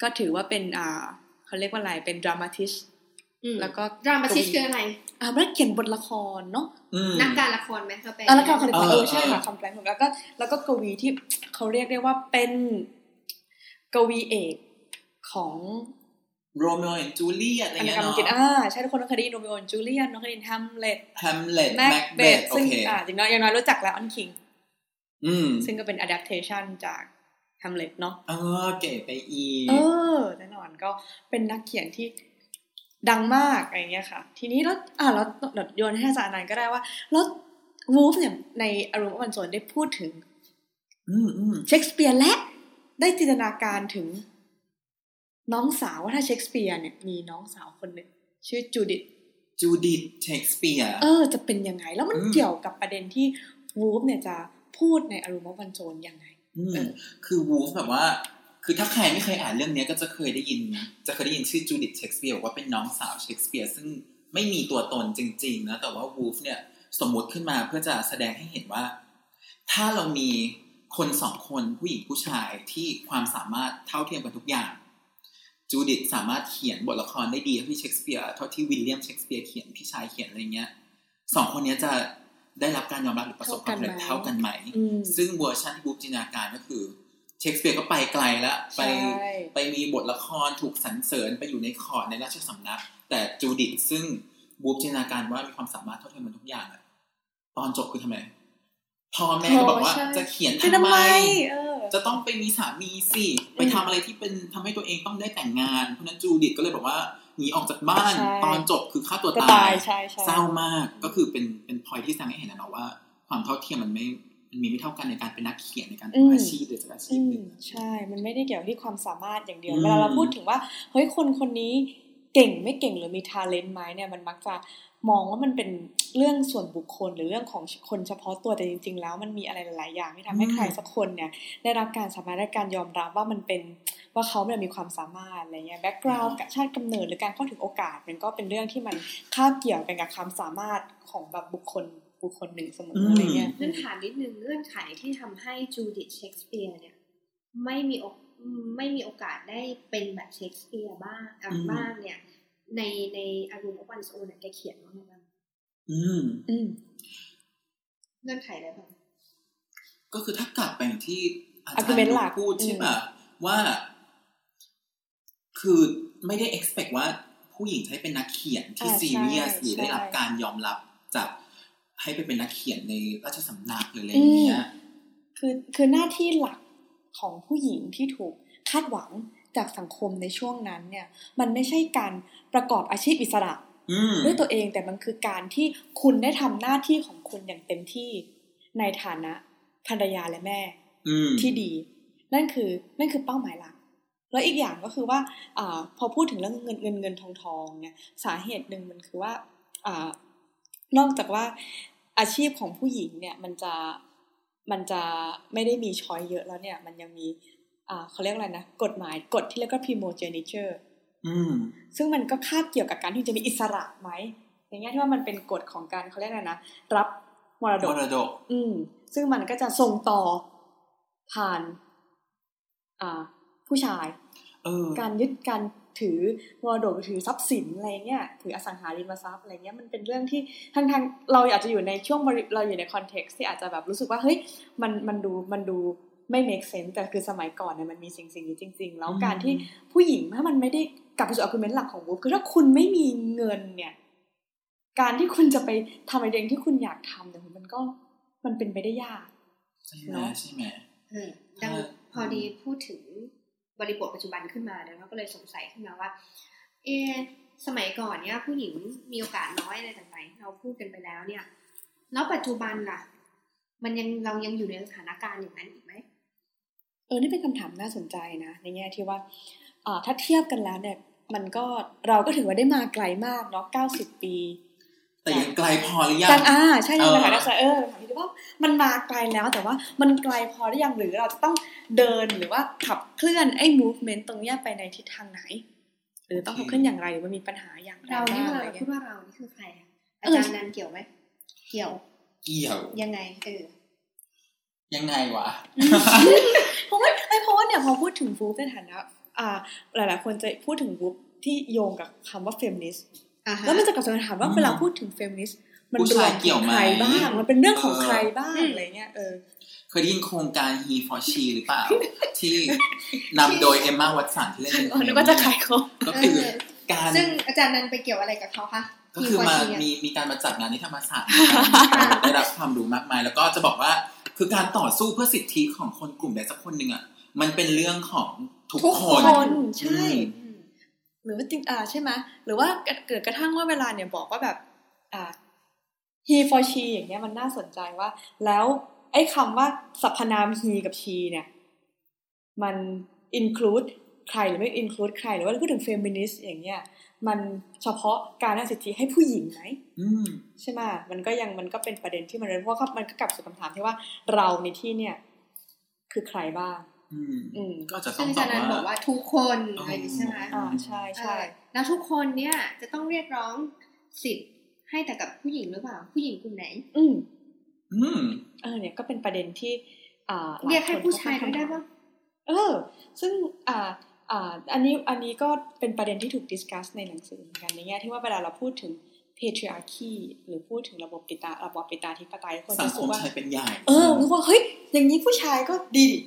ก็ถือว่าเป็นอ่าเขาเรียกว่าอะไรเป็น dramatist แล้วก็ dramatist คืออะไรอ่านักเขียนบทละครเนาะอืมนักการละครไหมเราแปลอ่าแล้วก็คำแปลเออเออใช่ค่ะเออคำแปลผมแล้วก็แล้วก็กวีที่เขาเรียกได้ว่าเป็นกวีเอกของโรมิโอและจูเลียตอะไรวรรณเงี้ยกรรมอัเนาะงกฤษอ่าใช่ทุกคนต้องเคยได้ยินโรมิโอและจูเลียตน้องเคยได้ยินแฮมเล็ตแฮมเล็ตแม็แม็กกเบเบธธโอซึ่งเคอ่าอย่างน้อยอย่างน้อยรู้จักแล้วอันคิงอืมซึ่งก็เป็น adaptation จาก Hamlet เนาะเออเก๋ไปอีกเออแน่นอนก็เป็นนักเขียนที่ดังมากอะไรเงี้ยค่ะ ทีนี้แล้วอ่าแล้วเดี๋ยวโยนให้อาจารย์อนันต์ก็ได้ว่าแล้ววูฟเนี่ยในอารมณ์วันโซนได้พูดถึงอืมอืมเชคสเปียร์และได้จินตนาการถึง น้องสาวว่าถ้าเชคสเปียร์เนี่ยมีน้องสาวคนหนึ่งชื่อจูดิตจูดิตเชคสเปียร์เออ จะเป็นยังไง แล้วมันอืมเกี่ยวกับประเด็นที่วูฟเนี่ยจะพูดใน A Room of One's Own ยังไงอืมเออ คือวูฟแบบว่า คือถ้าใครไม่เคยอ่านเรื่องนี้ก็จะเคยได้ยิน จะเคยได้ยินชื่อจูดิตเชคสเปียร์ว่าเป็นน้องสาวเชคสเปียร์ซึ่งไม่มีตัวตนจริง ๆ นะ แต่ว่าวูฟเนี่ยสมมุติขึ้นมาเพื่อจะแสดงให้เห็นว่า ถ้าเรามีคนสองคนผู้หญิงผู้ชายที่ความสามารถเท่าเทียมกันทุกอย่างจูดิตสามารถเขียนบทละครได้ดีเท่าที่เชคสเปียร์เท่าที่วิลเลียมเชคสเปียร์เขียนพี่ชายเขียนอะไรเงี้ยสองคนนี้จะ ได้รับการยอมรับหรือประสบความสำเร็จเท่าเท่ากักันนไหไหมมอืมซึ่งเวอร์ชันที่วูฟจินตนาการก็คือ เชคสเปียร์ก็ไปไกลแล้ว ไปใช่ไปมีบทละครถูกสรรเสริญไปอยู่ในคอร์ดในราชสำนัก แต่จูดิตซึ่งวูฟจินตนาการว่ามีความสามารถเท่าเทียมกันทุกอย่างอะตอนจบคือทำไมพ่อแม่ก็บอกว่าใช่จะเขียนคือทำไมเออจะต้องไปมีสามีสิ ไปทำอะไรที่เป็นทำให้ตัวเองต้องได้แต่งงาน เพราะฉะนั้นจูดิตก็เลยบอกว่า หนีออกจากบ้านใช่ตอนจบคือฆ่าตัวก็ตาตายยใช่ใช่เศร้ามากก็คือเป็นเป็นพอยที่แสดงให้เห็นนะเนาะว่า ความเท่าเทียมมันไม่มันมีไม่เท่ากันในการเป็นนักเขียนในการอืมอาชีพหรือจากอาชีอืพหมนึ่งใช่ มันไม่ได้เกี่ยวที่ความสามารถอย่างเดียวอืมเวลาเราพูดถึงว่าเฮ้ยคนคนนี้เก่งไม่เก่งหรือมีทาเลนต์ไหมเนี่ยมันมักจะมองว่ามันเป็น เรื่องส่วนบุคคลหรือเรื่องของคนเฉพาะตัวแต่จริง ๆ แล้วมันมีอะไรหลาย ๆ อย่างที่ทำให้ใครสักคนเนี่ยได้รับการสามารถได้การยอมรับว่ามันเป็นว่าเขาเนี่ยมีความสามารถอะไรเงี้ย background ชาติกำเนิดหรือการเข้าถึงโอกาส มันก็เป็นเรื่องที่มันคาบเกี่ยวกันกับความสามารถของแบบบุคคลบุคคลหนึ่งเสมออะไรเงี้ยเงื่อนถามนิดนึงเงื่อนไขที่ทำให้จูดิตเชคสเปียร์เนี่ยไม่มีโอกไม่มีโอกาสได้เป็นแบบเชคสเปียร์บ้างอะอืมบ้างเนี่ยในในอารูมวันโซเนี่ยแกเขียนว่าไงบ้าง อืมอืมเงื่อนไขอะไรบ้างก็คือถ้ากลับไปอย่างที่อาจาร argument ย์หลักพูดใช่อืมป่ะว่า คือไม่ได้ expect ว่าผู้หญิงจะให้เป็นนักเขียนที่อ่าซีเรียสใช่หรือได้รับใช่การยอมรับจากให้ไปเป็นนักเขียนในราชสำนักหรืออะไรอย่างเงี้ย คือคือหน้าที่หลักของผู้หญิงที่ถูกคาดหวังจากสังคมในช่วงนั้นเนี่ย มันไม่ใช่การประกอบอาชีพอิสระอืม ด้วยตัวเองแต่มันคือการที่คุณได้ทำหน้าที่ของคุณอย่างเต็มที่ในฐานะภรรยาและแม่อืมที่ดี นั่นคือนั่นคือเป้าหมายหลัก แล้วอีกอย่างก็คือว่าอาพอพูดถึงเรื่องเงินเงินเงินทองทองเนี่ยสาเหตุหนึ่งมันคือว่าอานอกจากว่าอาชีพของผู้หญิงเนี่ยมันจะมันจะไม่ได้มีช้อยเยอะแล้วเนี่ย มันยังมีอ่าเขาเรียกอะไรนะ กฎหมายกฎที่เรียกว่า primogeniture อืม ซึ่งมันก็คาบเกี่ยวกับการที่จะมีอิสระไหมในแง่ที่ว่ามันเป็นกฎของการเขาเรียกอะไรนะรับมรดมกรดก อืม ซึ่งมันก็จะส่งต่อผ่าน อ่า ผู้ชายเออการยึดการถือมรดกถือทรัพย์สินอะไรเงี้ยถืออสังหาริมทรัพย์อะไรเงี้ยมันเป็นเรื่องที่ทางทางเราอาจจะอยู่ในช่วงบริเราอยู่ในคอนเท็กซ์ที่อาจจะแบบรู้สึกว่าเฮ้ยมันมันดูมันดูไม่ make sense แต่คือสมัยก่อนเนี่ยมันมีสิ่งสิ่งนี้จริง ๆ แล้วอืมการที่ผู้หญิงถ้ามันไม่ได้ กลับไปสู่ argument หลักของบุ๊คือถ้าคุณไม่มีเงินเนี่ย การที่คุณจะไปทำอะไรเองที่คุณอยากทำเนี่ยมันก็มันเป็นไปได้ยากใช่ไหมเนอะใช่ไหมเออดังเออพอดีพูดถึงบริบทปัจจุบันขึ้นมาเดี๋ยวเราก็เลยสงสัยขึ้นมาว่า เอะสมัยก่อนเนี่ยผู้หญิงมีโอกาสน้อยอะไรต่างๆเราพูดกันไปแล้วเนี่ย แล้วปัจจุบันล่ะ มันยังเรายังอยู่ในสถานการณ์อย่างนั้นอีกไหมเออนี่เป็นคำถามน่าสนใจนะในแง่ที่ว่าอ่า ถ้าเทียบกันแล้วเนี่ยมันก็เราก็ถือว่าได้มาไกลมากเนาะเก้าสิบปี แต่ยังไกลพอหรือยัจังงอ่าใช่ในเออฐานะเออถามพี่ว่ามันมาไกลแล้วแต่ว่ามันไกลพอหรือยังหรือเราจะต้องเดินหรือว่าขับเคลื่อนไอ้ movement ตรงเนี้ยไปในทิศทางไหน หรือต้องขับเคลื่อนอย่างไรหรือมันมีปัญหาอย่างไรเรานี่บ้างเวอะลาไรเราพูเงี้ดยว่าเรานี่คือใครอะอาเออจารย์นันเกี่ยวไหมเกี่ยว เกี่ยวยังไงเออยังไงวะเพราะว่าไอ้เพราะว่าเนี่ยพอพูดถึงวูฟในฐานะอ่า หลายๆ คนจะพูดถึงวูฟที่โยงกับคำว่าเฟมินิสต์อ่าฮะแล้วมันจะกลับมาถามว่าอืมเวลาพูดถึงเฟมินิสต์มันผู้รวชายมเกี่ยวไหมใครบ้าง มันเป็นเรื่องของเออใครบ้างอืมอะไรเงี้ยเออเคยได้ยินโครงการ He for She หรือเปล่า ที่นำโดยเอมมาวัตสันที่เล่นเป็นอ๋อนึกว่าจะขายของก็คือการซึ่งอาจารย์นันไปเกี่ยวอะไรกับเขาคะก็คือมาทีมีมีการมาจัดงานที่ธรรมศาสตร์ได้รับความรู้มากมาย แล้วก็จะบอกว่าคือการต่อสู้เพื่อสิทธิของคนกลุ่มใดสักคนหนึ่งอะมันเป็นเรื่องของ ทุกทุกคคนนใช่อืมอืมหรือว่าจริงอ่าใช่ไหมหรือว่าเกิดกระทั่งว่าเวลาเนี่ยบอกว่าแบบอ่า he for she อย่างเงี้ยมันน่าสนใจว่า แล้วไอ้คำว่าสรรพนาม he กับ she เนี่ย มัน include ใครหรือไม่ include ใคร หรือว่าพูดถึง feminist อย่างเงี้ยมันเฉพาะการให้สิทธิให้ผู้หญิงไหมอืมใช่ไหมมันก็ยังมันก็เป็นประเด็นที่มันเรนเพราะว่ามันก็กลับสู่คำถามที่ว่าเราในที่เนี่ย คือใครบ้างอืมอืม ก็จะต้ซึ่องงอาตจาอบรย์นันบอกว่าว่าทุกคนอะไรอย่างงี้ใช่ไหมอ่าใช่ใช่เออแล้วทุกคนเนี่ยจะต้องเรียกร้องสิทธิ์ให้แต่กับผู้หญิงหรือเปล่า ผู้หญิงกลุ่มไหน อืมอืมเออเนี่ยก็เป็นประเด็นที่อ่าลาเรียกให้คนผู้ชายตั้ด้วยงได้คำถามปะเออ ซึ่งอ่าอ่าอันนี้อันนี้ก็เป็นประเด็นที่ถูกดิสคัสในหนังสือเหมือนกันในแง่ที่ว่าเวลาเราพูดถึง patriarchy หรือพูดถึงระบบปิตาระบอบปิตาธิปไตยคนสังจะครู้มว่าชายเป็นใหญ่เออรู้ว่าเฮ้ยอย่างนี้ผู้ชายก็ดีดิ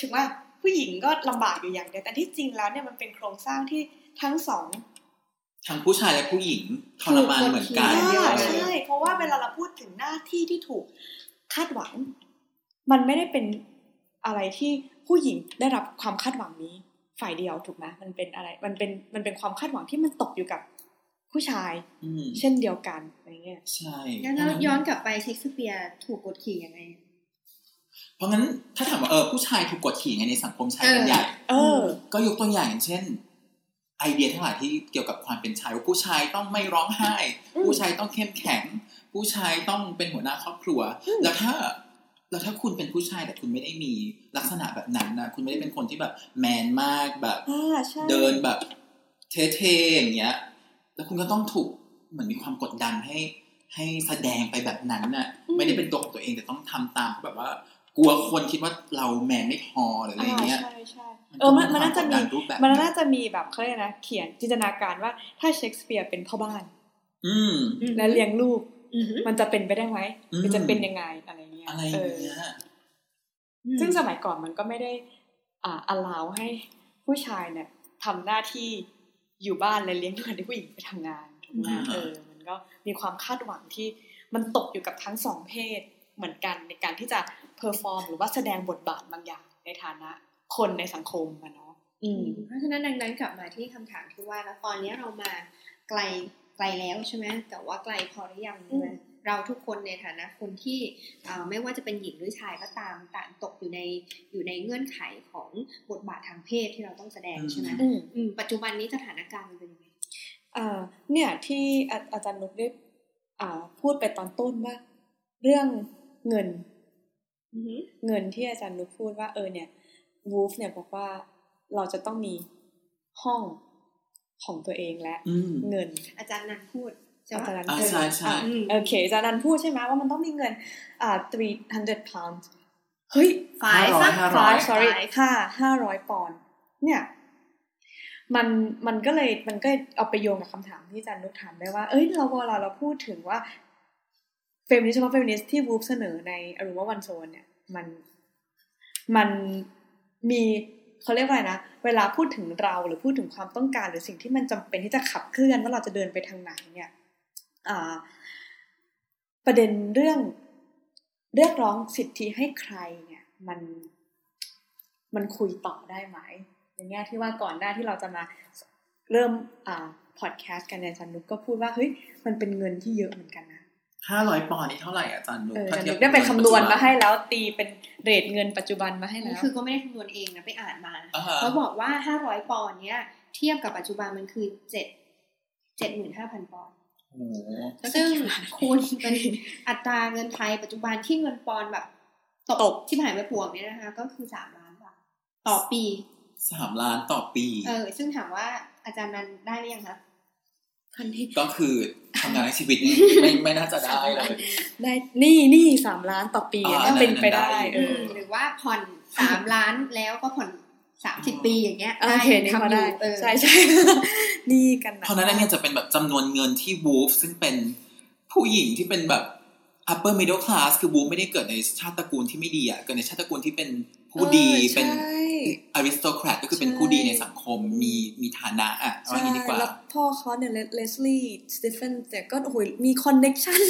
ถึงว่าผู้หญิงก็ลำบากอยู่อย่างเดียวแต่ที่จริงแล้วเนี่ยมันเป็นโครงสร้างที่ทั้งสองทั้งผู้ชายและผู้หญิงทรมานเหมือนกันอ่าใช่เพราะว่าเวลาเราพูดถึงหน้าที่ที่ถูกคาดหวัง มันไม่ได้เป็นอะไรที่ผู้หญิงได้รับความคาดหวังนี้ฝ่ายเดียวถูกไหมมันเป็นอะไร มันเป็นมันเป็นความคาดหวังที่มันตกอยู่กับผู้ชายอืมเช่นเดียวกันอะไรเงี้ยใช่งั้นเราย้อนกลับไปเชคสเปียร์ถูกกดขี่ยังไง เพราะงั้นถ้าถามว่าเออผู้ชายถูกกดขี่ไงในสังคมชายเป็นใหญ่เออก็ยกตัวอย่างอย่างเช่น ไอเดียทั้งหลายที่เกี่ยวกับความเป็นชายว่าผู้ชายต้องไม่ร้องไห้อืมผู้ชายต้องเข้มแข็ง ผู้ชายต้องเป็นหัวหน้าครอบครัวอืมแล้วถ้าแล้วถ้าคุณเป็นผู้ชายแต่คุณไม่ได้มีลักษณะแบบนั้นนะคุณไม่ได้เป็นคนที่แบบแมนมากแบบอ่าใช่เดินแบบเท่ๆอย่างเงี้ย แล้วคุณก็ต้องถูกเหมือนมีความกดดันให้ ให้แสดงไปแบบนั้นน่ะ ไม่ได้เป็นตัวของตัวเองแต่ต้องทำตามเพราะแบบว่า กลัวคนคิดว่าเราแมนไม่พอหรืออะไรอย่างเงี้ยใช่ใช่เออมันมันน่าจะมีควกดดัรูปแบบมันน่าจะมีแบบเขาเรียกนะเขียนจินตนาการว่าถ้าเชคสเปียร์เป็นพ่อบ้าน อืมและเลี้ยงลูกอือหือมันจะเป็นไปได้ไหมอืมหรือจะเป็นยังไงอะไรเงี้ยอะไรอเอย่างอเงี้ยซึ่งสมัยก่อนมันก็ไม่ได้ อ่า allow ให้ผู้ชายเนี่ยทำหน้าที่อยู่บ้านและเลี้ยงดูให้ผู้หญิงไปทำงานถูกไหมอืมเออ มันก็มีความคาดหวังที่มันตกอยู่กับทั้งสองเพศเหมือนกันในการที่จะ perform หรือว่าแสดงบทบาทบางอย่างในฐานะคนในสังคมอะเนาะอืมเพราะฉะนั้นดังนั้นกลับมาที่คำถามที่ว่าแล้วตอนนี้เรามาไกลไกลแล้วใช่ไหมแต่ว่าไกลพอหรือยังใช่ไหมอืมเราทุกคนในฐานะคนที่อ่าไม่ว่าจะเป็นหญิงหรือชายก็ตามต่างตกอยู่ในอยู่ในเงื่อนไขของบทบาททางเพศที่เราต้องแสดงใช่ไหมอืมอืมปัจจุบันนี้สถานการณ์มันเป็นยังไงอ่าเนี่ยที่อาอาจารย์นุกได้อ่าพูดไปตอนต้นว่า เรื่องเงินอือหือ เงินที่อาจารย์นุกพูดว่าเออเนี่ยวูฟเนี่ยบอกว่าเราจะต้องมีห้องของตัวเองและอืมเงิน อาจารย์นันพูดใช่อาไหมจารย์อ่าเออใช่ใช่อะอืมโอเคอาจารย์นันพูดใช่ไหมว่ามันต้องมีเงินอ่า300 pounds เฮ้ยฝ่ายห้าร้อยซะห้าร้อย five sorry ห้าห้าร้อยปอนด์เนี่ย มันมันก็เลยมันก็เอาไปโยงกับคำถามที่อาจารย์นุกถามได้ว่า เอ้ยเราเวลาเราพูดถึงว่าเฟมินิสต์เฉพาะเฟมินิสต์ที่วูฟเสนอใน A Room of One's Own เนี่ย มันมันมีเขาเรียกว่าอะไรนะ เวลาพูดถึงเราหรือพูดถึงความต้องการ หรือสิ่งที่มันจำเป็นที่จะขับเคลื่อนว่าเราจะเดินไปทางไหนเนี่ยประเด็นเรื่องเรียกร้องสิทธิให้ใครเนี่ย มันมันคุยต่อได้ไหมในแง่ที่ว่าก่อนหน้าที่เราจะมาเริ่มอ่าพอดแคสต์กันเนี่ยจันนุกก็พูดว่าเฮ้ยมันเป็นเงินที่เยอะเหมือนกันน ห้าร้อยปอนด์นี่เท่าไหร่อาจารย์นุ๊กเออถ้าอาจันเทีนุยบกได้ไปคำนวณปัจจุบัมาให้แล้วตีเป็นเรทเงินปัจจุบันมาให้นี่แล้ว คือก็ไม่ได้คำนวณเองนะไปอ่านมาอ่าฮะเขาบอกว่า500ปอนด์เนี้ยเทียบกับปัจจุบันมันคือเจ็ดเจ็ดหมื่นห้าพันปอนด์โอ้โหซึ่งคูณเป็นอัตราเงินไทยปัจจุบันที่เงินปอนด์แบบตตกกที่หายไปพวงเนี่ยนะคะ ก็คือสามล้านบาทต่อปีสามล้านต่อปี เออ ซึ่งถามว่าอาจารย์นันได้หรือยังคะพันที่ก็คือ ทำงานในชีวิตนี่ไม่ไม่น่าจะได้เลย ได้นี่นี่สามล้านต่อปีอ่าถ้าเป็นไปได้ได้ได้เออือมหรือว่าผ่อนสามล้านแล้วก็ผ่อนสามสิบปีอย่างเงี้ยโอเคนี่พอทำอได้ยู่เออใช่ใช่นี่กันนะเพราะฉะนั้นเนี่ยจะเป็นแบบจำนวนเงินที่วูฟซึ่งเป็นผู้หญิงที่เป็นแบบ upper middle class คือวูฟไม่ได้เกิดในชาติตระกูลที่ไม่ดีอะเกิดในชาติตระกูลที่เป็น ผู้ดีออเป็นใช่ aristocrat ก็คือเป็นใช่ผู้ดีในสังคมมีมีฐานะอะเอาอย่างนี้ดีกว่า แล้วพ่อเขาเนี่ยเลสลี่สตีเฟนแต่ก็โอ้โหมี connection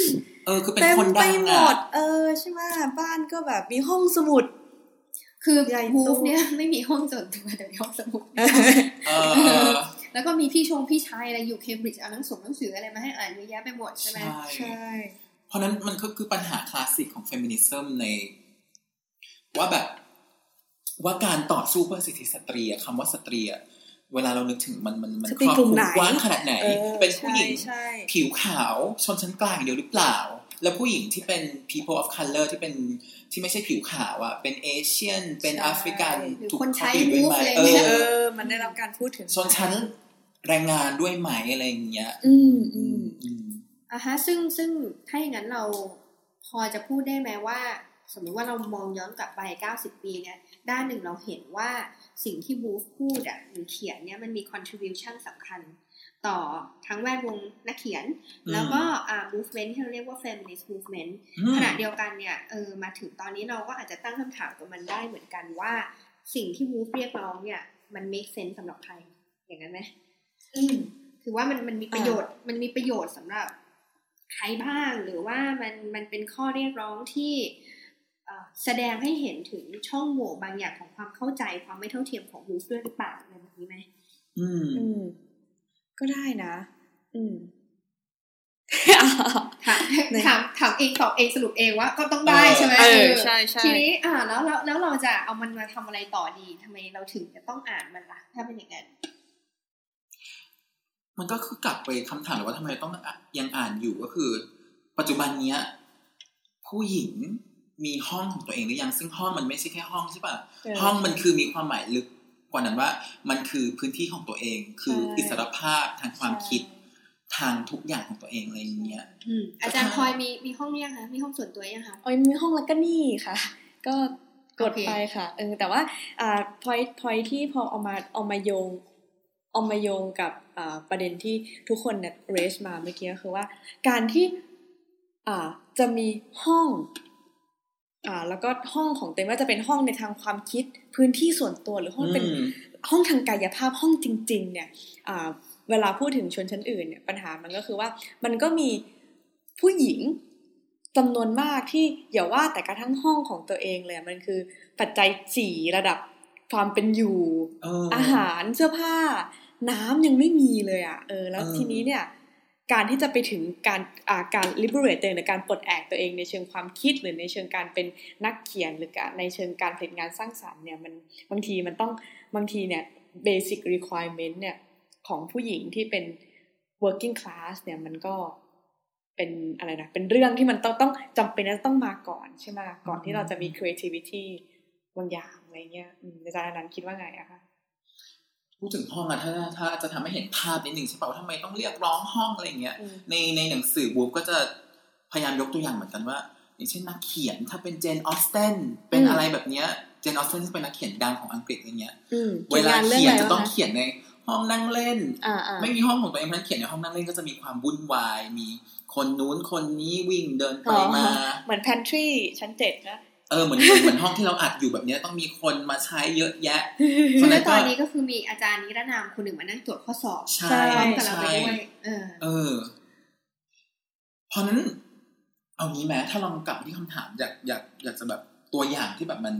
เออคือเป็นเต็มคนไปดังหมอะดเออใช่ไหมบ้านก็แบบมีห้องสมุด คือใหญ่โตวูฟเนี่ยไม่มีห้องส่วนตัวแต่มีห้องสมุดเออแล้วก็มีพี่ชงพี่ชายอะไรอยู่เคมบริดจ์เอาหนังสือหนังสืออะไรมาให้อ่านเยอะแยะไปหมดใช่ไหมใช่ เพราะนั้นมันก็คือปัญหาคลาสสิกของเฟมินิซึมใน ว่าแบบ ว่าการต่อสู้เพื่อสิทธิสตรีอะคำว่าสตรีอะเวลาเรานึกถึงมันมันมันสคตรีรอบกลุ่คมลุไหนมกว้างขนาดไหนออเป็นผู้หญิงใช่ผิวขาวชนชั้นกลางอย่างเดียวหรือเปล่า แล้วผู้หญิงที่เป็น people of color ที่เป็นที่ไม่ใช่ผิวขาวอะเป็นเอเชียน เป็นใช่แอฟริกันหรือถูกคนใช้เข้าไปด้วยไหม move อะไรเอเงี้ยเอออ มันได้รับการพูดถึงชนชั้นแรงงานด้วยไหมอะไรอย่างเงี้ยอืมอืมอืมอะฮะซึ่งซึ่งถ้าอย่างนั้นเราพอจะพูดได้ไหมว่า สมมติว่าเรามองย้อนกลับไป 90 ปีเนี่ย ด้านหนึ่งเราเห็นว่าสิ่งที่บูฟพูดอะหรือเขียนเนี่ยมันมี contribution สำคัญต่อทั้งแวดวงนักเขียนอืมแล้วก็อ่า movement ที่เราเรียกว่า feminist movement อืมขณะเดียวกันเนี่ยเออมาถึงตอนนี้เราก็อาจจะตั้งคำถามกับมันได้เหมือนกันว่า สิ่งที่มูฟเรียกร้องเนี่ย มัน make sense สำหรับใคร อย่างนั้นไหมอืมคือว่ามันมันมีประโยชน์มันมีประโยชน์สำหรับใครบ้างหรือว่ามันมันเป็นข้อเรียกร้องที่เอ่อ แสดงให้เห็นถึงช่องโหว่บางอย่างของความเข้าใจความไม่เท่าเทียมของมูฟด้วยหรือเปล่าอะไรแบบนี้ไหมอืม อืม ก็ได้นะ อืมถามไหนถามถามเองตอบเองสรุปเองว่าก็ต้องได้ใช่ไหมเออเออใช่ใช่ทีนี้อ่าแล้วแล้วแล้วเราจะเอามันมาทำอะไรต่อดีทำไมเราถึงจะต้องอ่านมันล่ะ ถ้าเป็นอย่างนั้นมันก็คือกลับไปคำถามเลยว่าทำไมต้องอะยังอ่านอยู่ก็คือ ปัจจุบันเนี้ย ผู้หญิง มีห้องของตัวเองหรือยังซึ่งห้องมันไม่ใช่แค่ห้องใช่ป่ะเออห้องมันคือมีความหมายลึกกว่านั้นว่ามันคือพื้นที่ของตัวเอง คือใช่อิสรภาพทางความคิดทางทุกอย่างของตัวเองอะไรอย่างเงี้ยอืมอาจารย์พลอยมีมีห้องยังคะมีห้องส่วนตัวยังคะโอ้ยมีห้องแล้วก็นี่ค่ะ ก็กดโอเคไปค่ะเออแต่ว่าอ่า point point ที่พอเอามาเอามาโยงเอามาโยงกับอ่าประเด็นที่ทุกคนเนี่ย raise มาเมื่อกี้ก็คือว่า การที่อ่าจะมีห้อง อ่าแล้วก็ห้องของเต็มว่าจะเป็นห้องในทางความคิดพื้นที่ส่วนตัวหรือห้องเป็นอืมห้องทางกายภาพห้องจริง ๆ เนี่ยอ่าเวลาพูดถึงชนชั้นอื่นเนี่ยปัญหามันก็คือว่ามันก็มีผู้หญิงจำนวนมากที่อย่าว่าแต่กระทั่งห้องของตัวเองเลยอะมันคือปัจจัยสี่ระดับความเป็นอยู่เอออาหารเสื้อผ้า น้ำยังไม่มีเลยอะเออแล้วเออทีนี้เนี่ย การที่จะไปถึงการอ่าการ liberate ตัวเองหรือการปลดแอกตัวเองในเชิงความคิดหรือในเชิงการเป็นนักเขียนหรือกาในเชิงการผลิตงานสร้างสรรค์เนี่ยมันบางทีมันต้องบางทีเนี่ย basic requirement เนี่ยของผู้หญิงที่เป็น working class เนี่ยมันก็เป็นอะไรนะเป็นเรื่องที่มันต้องต้องจำเป็นจะต้องมาก่อนใช่ไหมก่อนที่เราจะมี creativity บางอย่างอะไรเงี้ยอาจารย์นันคิดว่าไงอะคะ พูดถึงห้องอะถ้าถ้าจะทำให้เห็นภาพนิดนึงใช่ป่ะว่าทำไมต้องเรียกร้องห้องอะไรอย่างเงี้ยอืมในในหนังสือวูฟก็จะพยายามยกตัวอย่างเหมือนกันว่า อย่างเช่นนักเขียนถ้าเป็นเจนออสเทนเป็นอืมอะไรแบบเนี้ยเจนออสเทนเป็นนักเขียนดังของอังกฤษอะไรเงี้ยอืมเวลารื่องเขียนไรจะต้องบ้าคเขียนในห้องนั่งเล่นอ่าอ่าไม่มีห้องของตัวเองเพราะฉะนั้นเขียนในห้องนั่งเล่นก็จะมีความวุ่นวายมีคนนู้นคนนี้วิ่งเดินไปอ๋อมา เหมือน pantry ชั้นเจ็ดนะ เออเหมือนเหมือนห้องที่เราอัดอยู่แบบเนี้ยต้องมีคนมาใช้เยอะแยะคนนั้แล้นวตอนนี้ก็คือมีอาจารย์นิรนามคนหนึ่งมานั่งตรวจข้อสอบ ใช่ใช่พร้อมกับเราไปใช่ด้วยเออเออ เพราะนั้น เอางี้แม้ถ้าลองกลับไปที่คำถามอยากอยากอยากจะแบบตัวอย่างที่แบบมัน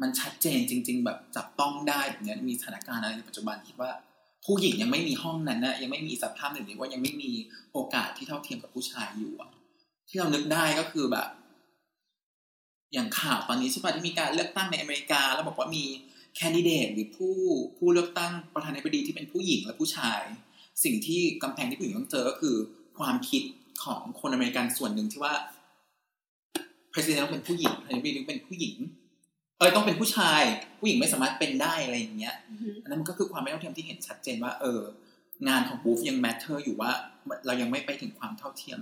มันชัดเจนจริง ๆ แบบจับต้องได้แบบเนี้ยมีสถานการณ์อะไรในปัจจุบันคิดว่า ผู้หญิงยังไม่มีห้องนั้นนะยังไม่มีสภาพหนึ่งนี้ว่ายังไม่มีโอกาสที่เท่าเทียมกับผู้ชายอยู่อะที่เรานึกได้ก็คือแบบ อย่างข่าวตอนนี้ใช่ปะที่มีการเลือกตั้งในอเมริกา แล้วบอกว่ามีแคนดิเดตหรือผู้ผู้เลือกตั้งประธานาธิบดีที่เป็นผู้หญิงและผู้ชาย สิ่งที่กำแพงที่ผู้หญิงต้องเจอก็คือ ความคิดของคนอเมริกันส่วนหนึ่งที่ว่า president ต้องเป็นผู้หญิง president ต้องเป็นผู้หญิงเออต้องเป็นผู้ชาย ผู้หญิงไม่สามารถเป็นได้อะไรอย่างเงี้ยอือฮึอันนั้นมันก็คือความไม่เท่าเทียมที่เห็นชัดเจนว่า เออ งานของวูฟยัง matter อยู่ว่า เรายังไม่ไปถึงความเท่าเทียม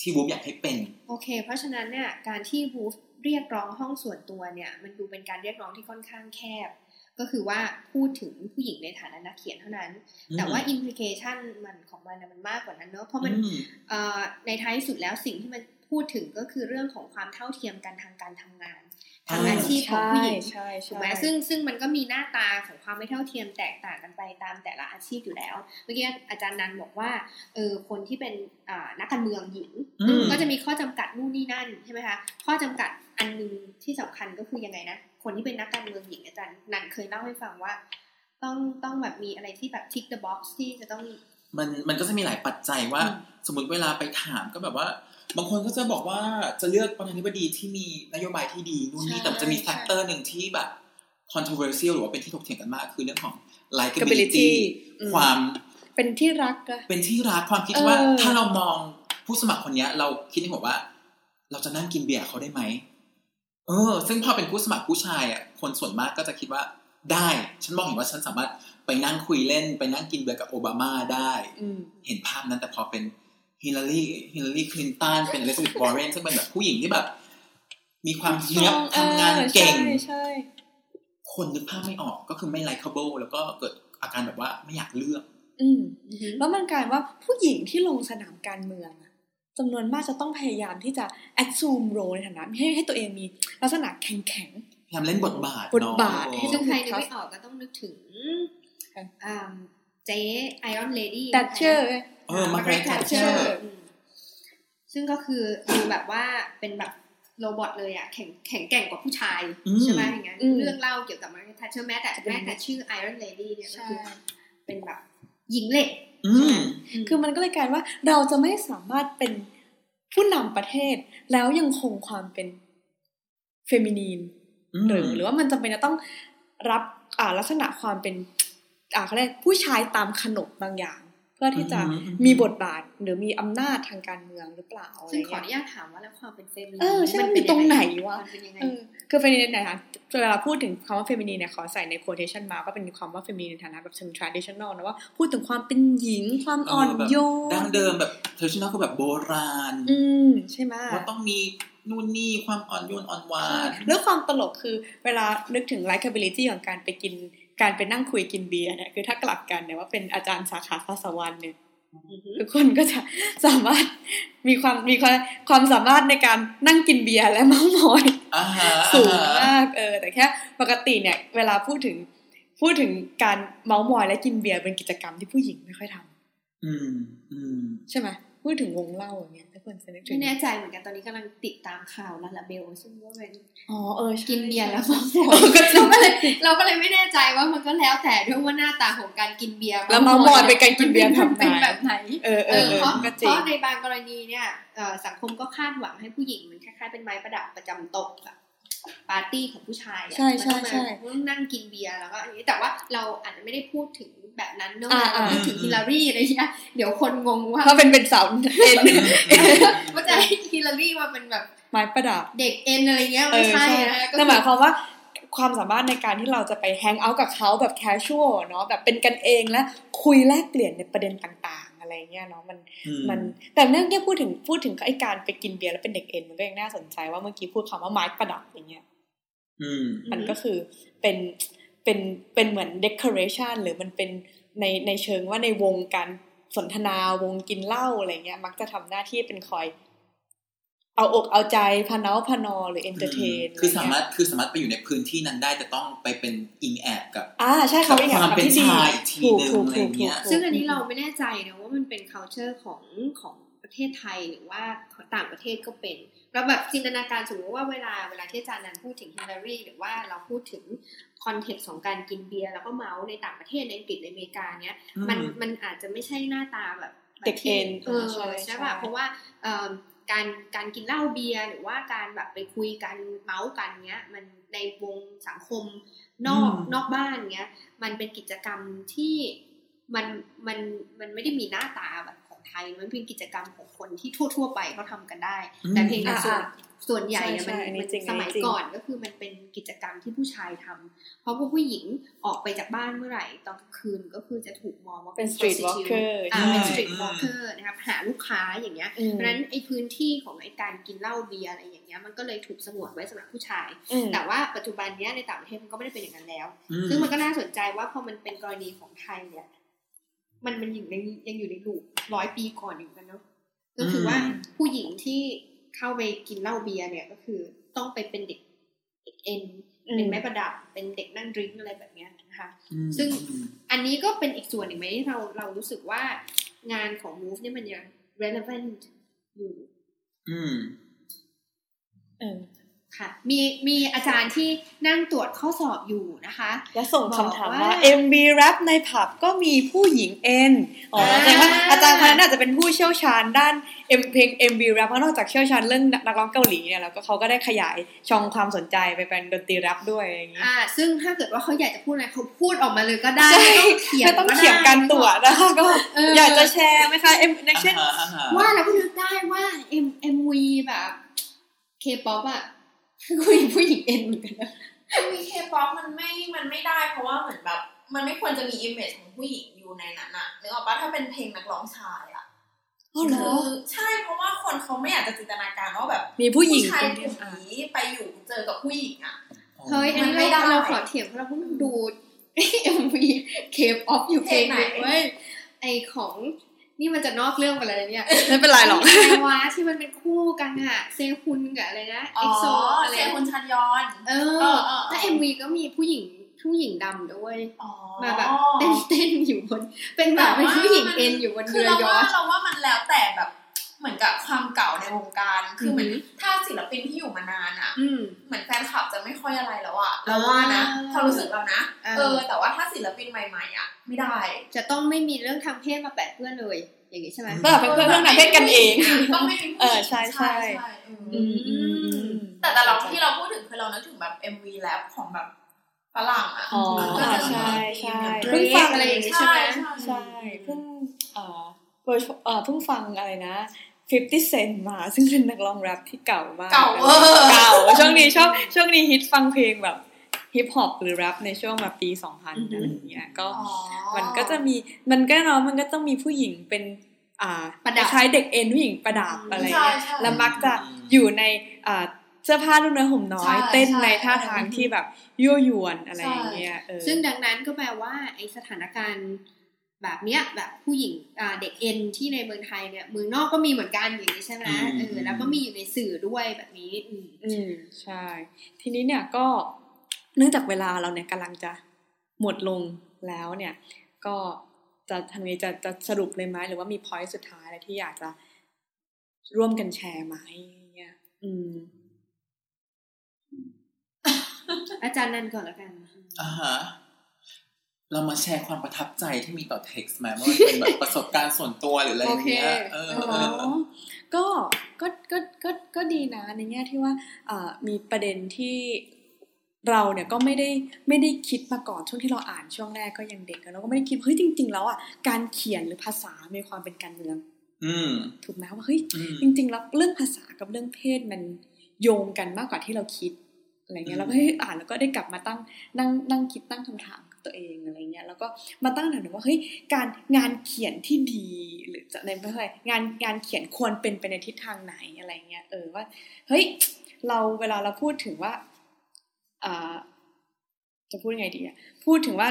ที่วูฟอยากให้เป็น โอเค เพราะฉะนั้นเนี่ยการที่วูฟ เรียกร้องห้องส่วนตัวเนี่ย มันดูเป็นการเรียกร้องที่ค่อนข้างแคบ ก็คือว่าพูดถึงผู้หญิงในฐานะนักเขียนเท่านั้น แต่ว่า implication มันของมันน่ะมันมากกว่านั้นเนอะเพราะมันอืมเอ่อในท้ายที่สุดแล้วสิ่งที่มันพูดถึงก็คือเรื่องของความเท่าเทียมกันทางการทำงานทางอาชีพของผู้หญิงใช่ใช่ถูกไหมซึ่งซึ่งมันก็มีหน้าตาของความไม่เท่าเทียมแตกต่างกันไปตามแต่ละอาชีพอยู่แล้ว เมื่อกี้อาจารย์นันบอกว่าเออคนที่เป็นอ่านักการเมืองหญิงอืมก็จะมีข้อจำกัดนู่นนี่นั่นใช่ไหมคะข้อจำกัด อันหนึงที่สำคัญก็คือยังไงนะ คนที่เป็นนักการเมืองหญิงอาจารย์นันเคยเล่าให้ฟังว่า ต้องต้องแบบมีอะไรที่แบบ tick the box ที่จะต้อง มันมันก็จะมีหลายปัจจัยว่าอืมสมมติเวลาไปถามก็แบบว่า บางคนก็จะบอกว่าจะเลือกประธานาธิบดีที่มีนโยบายที่ดีนู่นนี่ใช่แต่มันจะมีใช่ factor หนึ่งที่แบบ controversial หรือว่าเป็นที่ถกเถียงกันมาก คือเรื่องของ likability Likability อืมความเป็นที่รักอะเป็นที่รักความคิดเออว่า ถ้าเรามองผู้สมัครคนเนี้ยเราคิดในหัวว่า เราจะนั่งกินเบียร์กับเขาได้ไหม เออ ซึ่งพอเป็นผู้สมัครผู้ชายอะ คนส่วนมากก็จะคิดว่าได้ ฉันมองเห็นว่าฉันสามารถไปนั่งคุยเล่น ไปนั่งกินเบียร์กับโอบามาได้อืมเห็นภาพนั้นแต่พอเป็นฮิลลารีฮิลลารีคลินตันเป็นอลิซาเบธวอร์เรนซึ่งเป็นแบบผู้หญิงที่แบบ มีความเนียบทำงานเก่งใช่ใช่คนนึกภาพไม่ออกก็คือไม่ likable แล้วก็เกิดอาการแบบว่าไม่อยากเลือก อืมแล้วมันกลายว่าผู้หญิงที่ลงสนามการเมืองอะ จำนวนมากจะต้องพยายามที่จะ assume role ในฐานะให้ให้ตัวเองมีลักษณะแข็งแข็งพยายามเล่นบทบาทบทเนาะบาทให้ซึ่งใครนึกครับไม่ออกก็ต้องนึกถึงค่ะอ่าเจ๊ไอออนเลดี้ๆแต่เชื่อเออมาร์มาเกร์รเกรตตแทแทชชเชเชออร์ร์ซึ่งก็คือดูแบบว่าเป็นแบบโรบอทเลยอะแข็งแข็งแกร่งกว่าผู้ชายอืมใช่ไหมอย่างนั้นอืมเรื่องเล่าเกี่ยวกับมาร์เกรตแทชเชอร์แม้แต่จะเป็นแม้แต่ชื่อไอออนเลดี้เนี่ยก็ใช่คือเป็นแบบหญิงเหล็ก อืมคือมันก็เลยกลายว่าเราจะไม่สามารถเป็นผู้นำประเทศ แล้วยังคงความเป็น feminine หรือหรือว่ามันจำเป็นจะต้องรับอ่าลักษณะความเป็น อ่าเขาเรียกผู้ชายตามขนบบางอย่าง เพื่อที่จะอืมอืมมีบทบาทหรือมีอำนาจทางการเมืองหรือเปล่าอะไรซึ่งขออเงี้ยนุญาตถามว่าแล้วความเป็น feminine เออใช่มัมันอยู่ตรงไหนวะมันเป็นยังไงเออคือ feminine ในฐานะเวลาพูดถึงคำว่า feminine เนี่ยขอใส่ใน quotation มาก็เป็นคำว่า feminine ในฐานะแบบเชิง traditional นะว่าพูดถึงความเป็นหญิงความอ่อนเแบบโยดั้งนเดิมแบบ traditional คือแบบโบราณ อืมใช่ไหมว่าต้องมีนู่นนี่ความอ่อนโยนอ่อนหวานแล้วความตลกคือเวลานึกถึง likability ของการไปกิน การไปนั่งคุยกินเบียร์เนี่ยคือถ้ากลับกันเนี่ยว่าเป็นอาจารย์สาขาภาษาวันเนี่ยอือฮึทุกคนก็จะสามารถมีความมีความความสามารถในการนั่งกินเบียร์และเมาส์มอยอ่าฮะสูงอ่าฮะมากเออแต่แค่ปกติเนี่ย เวลาพูดถึงพูดถึงการเมาส์มอยและกินเบียร์เป็นกิจกรรมที่ผู้หญิงไม่ค่อยทำอืมอืมใช่ไหม พูดถึงวงเล่าอย่างเงี้ยทุกคนจะนึกถึไม่งแน่ใจเหมือนกันตอนนี้กำลังติดตามข่าวลาลาเบลซึ่งก็เป็นอ๋อเออใช่กินเบียร์แล้วใช่เมาส์มอยเราก็เลยเราก็เลยไม่แน่ใจว่ามันก็แล้วแต่ด้วยว่าหน้าตาของการกินเบียร์แล้วเมาส์มอยเป็นการกินเบียร์แบบเป็นไหนแบบไหนเออเอเอออเออเพราะก็จเพริงราะในบางกรณีเนี่ยเอ่อสังคมก็คาดหวังให้ผู้หญิงมันคล้ายๆเป็นไม้ประดับประจำโต๊ะแบบปาร์ตี้ของผู้ชายอะใช่ใช่มันต้องมาใช่ต้องนั่งกินเบียร์แล้วก็อันนี้แต่ว่าเราอาจจะไม่ได้พูดถึง แบบนั้นเนอะอ่าเราพูดถึงอ่าฮิลลารีอะไรเงี้ยเดี๋ยวคนงงว่าเพราะเป็นเป็นสาวเอ็นว่าจะให้ฮิลลารีมาเป็นแบบไม้ประดับเด็กเอ็นอะไรเงี้ยเอไม่อใช่ใช่นะก็นั่นคือหมายความว่าความสามารถในการที่เราจะไป hang out กับเขาแบบ casual เนาะแบบเป็นกันเองและคุยแลกเปลี่ยนในประเด็นต่างๆ อะไรเงี้ยเนาะมันอืมันแต่เรื่องเนี้ยพูดถึงพูดถึงไอ้การไปกินเบียร์แล้วเป็นเด็กเอ็นมันก็ยังน่าสนใจว่าเมื่อกี้พูดคำว่าไม้ประดับอย่างเงี้ยอืมมันก็คือเป็น เป็นเป็นเหมือน decoration หรือมันเป็นในในเชิงว่าในวงการสนทนาวงกินเหล้าอะไรเงี้ย มักจะทำหน้าที่เป็นคอย เอาอกเอาใจพาเนาพานอหรือ entertain คือสามารถคือสามารถไปอยู่ในพื้นที่นั้นได้แต่ต้องไปเป็นอิงแอบกับอ่าใช่เขาอีกอย่งความเป็นที่ดีชายอีกทีถูกหนึ่งถูกอะไรถูกเงี้ยถูกซึ่งอันนี้เราไม่แน่ใจนะว่ามันเป็น culture ของของ ประเทศไทยหรือว่าต่างประเทศก็เป็นเราแบบจินตนาการสมมติว่าเวลาเวลาที่อาจารย์นันพูดถึงฮิลลารีหรือว่าเราพูดถึง context ของการกินเบียร์แล้วก็เมาส์ในต่างประเทศในอังกฤษในอเมริกาเนี้ยมันอืมมันอาจจะไม่ใช่หน้าตาแบบเด็กเอ็นเออใช่ใช่ใช่ป่ะเพราะว่าเอ่อการการกินเหล้าเบียร์หรือว่าการแบบไปคุยกันเมาส์กันเนี้ย มันในวงสังคมนอกอืมนอกบ้านเนี้ย มันเป็นกิจกรรมที่มันมันมันไม่ได้มีหน้าตาแบบของไทย มันเป็นกิจกรรมของคนที่ทั่ว ๆ ไปเขาทำกันได้อืมแต่เพียงแต่ส่วนอ่าส่วนใหญ่เนี่ยมันใช่ใช่อันนี้มันจริงสมัยอันนี้จริงก่อนก็คือมันเป็นกิจกรรมที่ผู้ชายทำเพราะว่าผู้หญิงออกไปจากบ้านเมื่อไหร่ตอนกลางคืนก็คือจะถูกมองว่าเป็น street prostitute walker อ่าเป็นใช่ street อืม walker นะครับหาลูกค้าอย่างเงี้ยอืมเพราะฉะนั้นไอ้พื้นที่ของไอ้การกินเหล้าเบียร์อะไรอย่างเงี้ยมันก็เลยถูกสงวนไว้สำหรับผู้ชายอืมแต่ว่าปัจจุบันเนี้ยในต่างประเทศมันก็ไม่ได้เป็นอย่างนั้นแล้วอืซึ่งมันก็น่าสนใจว่าพอมันเป็นกรณีของไทยเนี่ย มันมันอยู่ในยังอยู่ในลูปร้อยปีก่อนอยู่กันเนาะก็คือว่าผู้หญิงที่เข้าไปกินเหล้าเบียร์เนี่ยก็คือต้องไปเป็นเด็กเด็กเอ็นอืมเป็นไม้ประดับเป็นเด็กนั่งดริงก์อะไรแบบเนี้ยนะคะอืมซึ่งอันนี้ก็เป็นอีกส่วนหนึ่งไหมที่เราเรารู้สึกว่างานของ Move เนี่ยมันยัง relevant อยู่ อืมเออ ค่ะมีมีอาจารย์ที่นั่งตรวจข้อสอบอยู่นะคะ แล้วส่งคำถามบอกว่าว่า MB rap ในผับก็มีผู้หญิงเอ็นอ๋ออ่าแสดงว่าอาจารย์คนนั้นอาจจะเป็นผู้เชี่ยวชาญด้าน M เพลง MB rap เพราะนอกจากเชี่ยวชาญเรื่องนักร้องเกาหลีเนี่ยแล้วก็เขาก็ได้ขยายช่องความสนใจไปเป็นดนตรีแรปด้วยอย่างนี้อ่าซึ่งถ้าเกิดว่าเขาอยากจะพูดอะไรเขาพูดออกมาเลยก็ได้ใช่ไม่ต้องเขียนไม่ต้องเขียนการตรวจนะคะก็เอออยากจะแชร์ไหมคะเอ็มในเช่นอ่าฮะอ่าฮะว่าแล้วก็นึกได้ว่า M M V แบบ K-pop อะ คุยผู้หญิงเอ็นเหมือนกันนะมีเคป๊อปมันไม่มันไม่ได้เพราะว่าเหมือนแบบ มันไม่ควรจะมี image ของผู้หญิงอยู่ในนั้นอะนึกออกปะถ้าเป็นเพลงนักร้องชายอะอ๋อเหรอคือใช่เพราะว่าคนเขาไม่อยากจะจินตนาการว่าแบบ มีผู้หญิงชายเป็นกลุ่มอ่านี้ไปอยู่เจอกับผู้หญิงอะเฮ้ยอันนี้มันไม่ได้เราเราขอเถียงเพราะเราเพิ่งดู M V K-pop อยู่เพลงหนึ่งเพลงไหนเว้ยไอของ นี่มันจะนอกเรื่องไปแล้วเนี่ย ไม่เป็นไรหรอกอะไรวะที่มันเป็นคู่กันอะเซฮุนกับอะไรนะอ๋อเอ็กโซอะไรเซฮุนชันยอนเอเอออเออแล้วเอ็มวีก็มีผู้หญิงผู้หญิงดำด้วยอ๋อมาแบบเต้นเต้นอยู่บน เป็นแบบเป็นผู้หญิงเอ็นอยู่บนคือเรือเรายอว่าชต์เราว่ามันแล้วแต่แบบ เหมือนกับความเก่าในวงการ คือเหมือนอือหือถ้าศิลปินที่อยู่มานานอะอืมเหมือนแฟนคลับจะไม่ค่อยอะไรแล้วอะเราว่านะอ่าความรู้สึกเรานะอ่าเออ แต่ว่าถ้าศิลปินใหม่ๆอะไม่ได้ จะต้องไม่มีเรื่องทางเพศมาแปะเปื้อนเลย อย่างนี้ใช่ไหมเพื่อเป็นเพื่อนเรื่องทางเพศกันเองต้องไม่มีผู้หญิงเออใช่ใช่อืมอืมอืมอืมแต่แต่เราที่เราพูดถึงคือเรานึกถึงแบบ MV rap ของแบบฝรั่งอะอ๋อก็จะใช่ใช่เพิ่งฟังอะไรอย่างนี้ใช่ไหมใช่เพิ่งเอ่อเวอร์ชเอ่อเพิ่งฟังอะไรนะ 50 Cent มา ซึ่งเป็นนักร้องแรปที่เก่ามาก เก่าเวอร์เก่าช่วงนี้ชอบช่วงนี้ฮิตฟังเพลงแบบฮิปฮอปหรือแรปในช่วงแบบปี 2000อือหือออะไรอย่างเงี้ยก็อ๋อมันก็จะมีมันก็เนาะมันก็ต้องมีผู้หญิงเป็น อ่าประดับคล้ายๆเด็กเอ็นผู้หญิงประดับอะไรใช่เงี้ยใช่ แล้วมักจะอยู่ในอ่าเสื้อผ้านุ่นน้อยห่มน้อย ใช่เต้นใช่ในท่าทางที่แบบยั่วยวนอะไรอย่างเงี้ยเออ ซึ่งดังนั้นก็แปลว่าไอสถานการณ์ แบบเนี้ยแบบผู้หญิงอ่าเด็กเอ็นที่ในเมืองไทยเนี่ยเมืองนอกก็มีเหมือนกันอย่างนี้ใช่ไหมอืมเออแล้วก็มีอยู่ในสื่อด้วยแบบนี้อืมอืมใช่ ทีนี้เนี่ยก็เนื่องจากเวลาเราเนี่ยกำลังจะหมดลงแล้วเนี่ย ก็จะทำไงจะจะสรุปเลยไหมหรือว่ามี point สุดท้ายอะไรที่อยากจะร่วมกันแชร์ไหมอย่างเงี้ยอืม อาจารย์นันก่อนแล้วกันอ่าฮะ เรามาแชร์ความประทับใจที่มีต่อเท็กซ์มาว่ามันเป็นแบบประสบการณ์ส่วนตัวหรืออะไรอย่างเงี้ยโอเคเอออ๋เอออก็ก็ก็ก็ก็ดีนะในแง่ที่ว่าอ่ามีประเด็นที่เราเนี่ยก็ไม่ได้ไม่ได้คิดมาก่อนช่วงที่เราอ่านช่วงแรกก็ยังเด็กอะเราก็ไม่ได้คิดเฮ้ยจริง ๆ แล้วอะการเขียนหรือภาษามีความเป็นการเมืองอืมถูกไหมว่าเฮ้ยอืมจริง ๆ แล้วเรื่องภาษากับเรื่องเพศมันโยงกันมากกว่าที่เราคิดอะไรเงี้ยอืมแล้วก็ให้อ่านแล้วก็ได้กลับมาตั้งนั่งนั่งคิดตั้งคำถามกับ ตัวเองอะไรเงี้ยแล้วก็มาตั้งคำถามว่าเฮ้ยการงานเขียนที่ดีหรือจะในไม่ใช่งานงานเขียนควรเป็นไปในทิศทางไหนอะไรเงี้ยเออว่าเฮ้ยเราเวลาเราพูดถึงว่าอ่าจะพูดยังไงดีอะพูดถึงว่า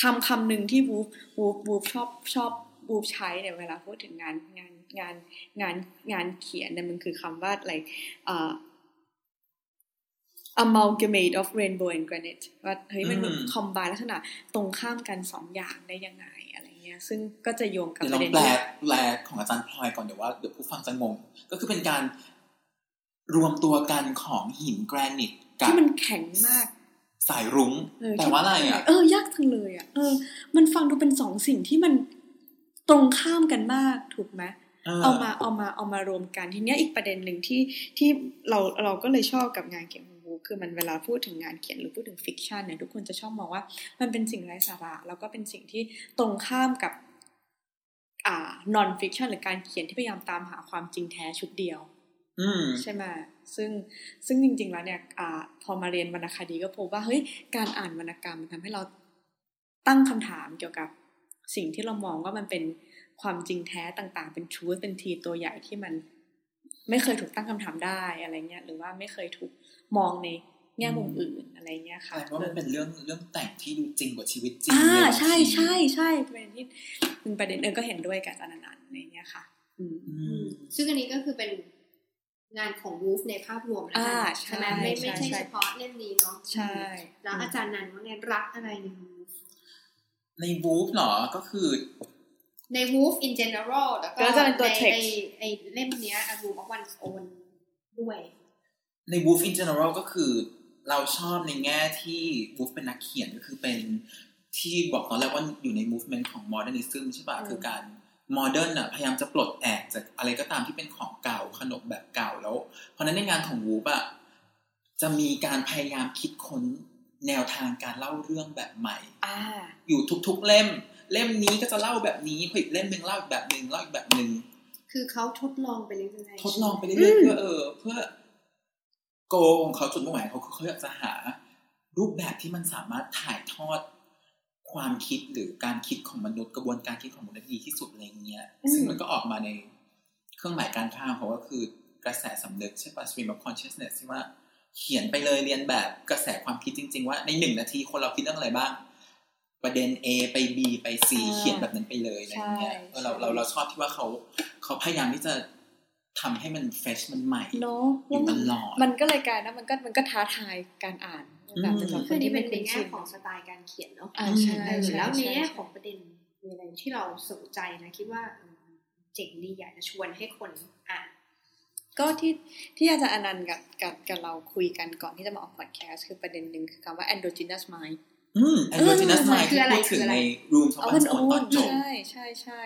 คำคำหนึ่งที่วูฟวูฟวูฟชอบชอบวูฟใช้เนี่ยเวลาพูดถึงงานงานงานงานงานเขียนเนี่ยมันคือคำว่าอะไรอ่า amalgamate of rainbow and granite ว่าเฮ้ยมันแบบอืมคอมบายลักษณะตรงข้ามกันสองอย่างได้ยังไงอะไรเงี้ย ซึ่งก็จะโยงกับเดี๋ยวปลระองเด็นแปลที่แปลของอาจารย์พลอยก่อนเดี๋ยวว่าเดี๋ยวผู้ฟังจะงง ก็คือเป็นการรวมตัวกันของหินแกรนิตกับที่มันแข็งมาก สายรุ้งเออแปลว่าอะไรอะเออยากจังเลยอะเออ มันฟังดูเป็นสองสิ่งที่มันตรงข้ามกันมากถูกไหมเอามาเอามาเอามารวมกัน ทีเนี้ยอีกประเด็นหนึ่งที่ที่เราเราก็เลยชอบกับงานเขียนของบุ๊ก คือมันเวลาพูดถึงงานเขียนหรือพูดถึงฟิกชันเนี่ยทุกคนจะชอบมองว่ามันเป็นสิ่งไร้สาระ แล้วก็เป็นสิ่งที่ตรงข้ามกับอ่า non fiction หรือการเขียนที่พยายามตามหาความจริงแท้ชุดเดียวอืมใช่ไหมซึ่งซึ่งจริง ๆ แล้วเนี่ยอ่าพอมาเรียนวรรณคดีก็พบว่าเฮ้ยการอ่านวรรณกรรมมันทำให้เราตั้งคำถามเกี่ยวกับสิ่งที่เรามองว่ามันเป็นความจริงแท้ต่างๆ เป็น truth เป็นทีตัวใหญ่ที่มัน ไม่เคยถูกตั้งคำถามได้อะไรเงี้ยหรือว่าไม่เคยถูกมองในแง่มุมอื่นอะไรเงี้ยแปค่ะลว่ามันเป็นเรื่องเรื่องแต่งที่ดูจริงกว่าชีวิตจริงอ่าเลยบางใช่ทีใช่ใช่เป็นที่เป็นประเด็นเออก็เห็นด้วยกับอาจารย์อนันต์อะไรเงี้ยค่ะอืมอืมซึ่งอันนี้ก็คือเป็นงานของวูฟในภาพรวมแล้วกัอ่านใช่ไหมใช่ไม่ไม่ใช่ใช่ใช่เฉพาะเล่มนี้เนาะใช่ แล้วอาจารย์นันว่าไงรักอะไรในวูฟในบูฟเหรอก็คือ ในวูฟ in general แล้วก็ก็จะเป็นตัวใน text ไอไอเล่มเนี้ย A Room of One's Own ด้วยใน Wolf in general ก็คือเราชอบในแง่ที่ Wolf เป็นนักเขียนก็คือเป็นที่บอกตอนแรกว่าอยู่ใน movement ของ modernism ใช่ป่ะอืมคือการ modern อะพยายามจะปลดแอกจากอะไรก็ตามที่เป็นของเก่าขนบแบบเก่าแล้ว เพราะฉะนั้นในงานของ Wolf อะจะมีการพยายามคิดค้นแนวทางการเล่าเรื่องแบบใหม่อ่าอยู่ทุกๆเล่ม เล่มนี้ก็จะเล่าแบบนี้พออีกเล่มหนึ่งเล่าอีกแบบหนึ่งเล่าอีกแบบหนึ่งคือเขาทดลองไปเรื่อยๆทดลองไปเรื่อยๆเพื่อเออ เพื่อโกของเขาจุดมุ่งหมายเขาคือเขาอยากจะหา รูปแบบที่มันสามารถถ่ายทอดความคิดหรือการคิดของมนุษย์กระบวนการคิดของมนุษย์ดีที่สุดอะไรเงี้ยอืมซึ่งมันก็ออกมาในเครื่องหมายการค้าของเขาก็คือกระแสสำนึกใช่ปะ stream of consciousness ที่ว่าเขียนไปเลยเรียนแบบกระแสความคิดจริง ๆ ว่าในหนึ่งนาทีคนเราคิดเรื่องอะไรบ้าง ประเด็น A ไป B ไป C อ่าเขียนแบบนั้นไปเลยอะไรเงี้ยใช่เออเราเราเราชอบที่ว่าเขาเขาพยายามที่จะทำให้มันเฟรชมันใหม่เนาะอยู่ตลอดมันก็เลยกลายนะมันก็มันก็ท้าทายการอ่านแบบอืมสำหรับคคือนนี่ที่เป็ไม่นในคุ้นแง่ชินของสไตล์การเขียนเนาะอ่าใช่เออใช่แล้วในช่แง่ใช่ของประเด็นมีอะไรที่เราสนใจนะคิดว่าเออเจ๋งดีอยากจะชวนให้คนอ่านก็ที่ที่อาจารย์อนันต์กับกับกับเราคุยกันก่อนที่จะมาออกพอดแคสต์คือประเด็นหนึ่งคือคำว่า endogenous mind อืม androgynous เออ mind คือที่อะไรพูดถึงคืออะไรใน room เอา of เป็น one's โอ้ own ตอนจบ ใช่ใช่ใช่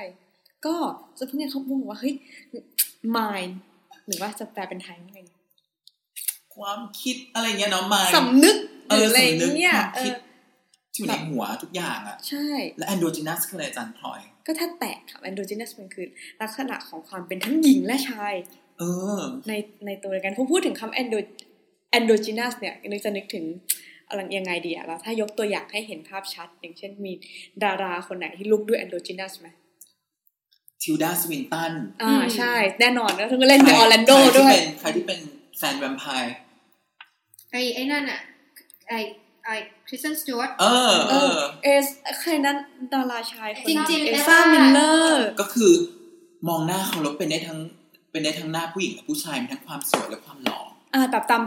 ก็จะพูดเนี่ยเขาพูดว่า เฮ้ย mind หรือว่าจะแปลเป็นไทยว่าไงความคิดอะไรเงี้ยเนาะ mind สำนึกหเอรือออะไรสำนึกเนี่ยความเอคิดอที่อยู่ในหัวทุกอย่างอะ ใช่ และ androgynous คืออะไรอาจารย์พลอย ก็ถ้าแตกค่ะ androgynous มันคือลักษณะของความเป็นทั้งหญิงและชาย เออ ในในตัวเดียวกันพอพูดถึงคำ endo endogenous เนี่ยนึกจะนึกถึง อะไรยังไงดีอะแล้วถ้ายกตัวอย่างให้เห็นภาพชัด อย่างเช่นมีดาราคนไหนที่ลุกด้วย endogenous ไหมทิลดาสวินตันอ่าใช่ แน่นอนแล้วเธอก็เล่นในออร์แลนโดด้วยใครที่เป็นแฟนแวมไพร์ไอ้ไอ้นั่นอะไอ้ไอ้คริสเตนสจวร์ตเออเออเอสใครนั้นดาราชายคนจริงๆเอเอซร่าเอซร่ามิลเลอร์ก็คือมองหน้าเขาแล้วเป็นได้ทั้งเป็นได้ทั้งหน้าผู้หญิงและผู้ชายมีทั้งความสวยและความหล่ออ่าแบบตาม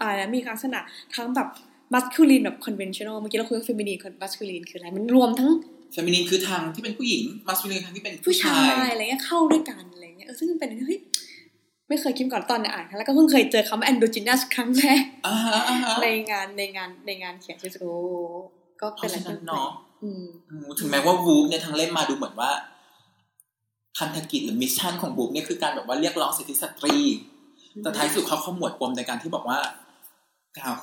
อ่ามีลักษณะทั้งแบบ masculine แบบ conventional เมื่อกี้เราคุยว่า feminine กับ masculine คืออะไร มันรวมทั้ง feminine คือทางที่เป็นผู้หญิง masculine ทางที่เป็นผู้ชายอะไรเงี้ยเข้าด้วยกันอะไรเงี้ยเออซึ่งมันเป็นอะไรที่เฮ้ยไม่เคยคิดก่อนตอนอ่านครั้งแรกก็เพิ่งเคยเจอคำว่า androgynous ครั้งแรกอ่าฮะอ่าฮะในงานในงานในงานเขียนชื่อโอ้ก็เพเป็นราะอะไรฉะนั้ที่นเนาะอืมอืมถึงแม้ว่าวูฟเนี่ยทางเล่มมาดูเหมือนว่าพันธกิจหรือ mission ของวูฟเนี่ยคือการแบบว่าเรียกร้องสิทธิสตรี แต่ท้ายสุดเขาขมวดปมในการที่บอกว่าการ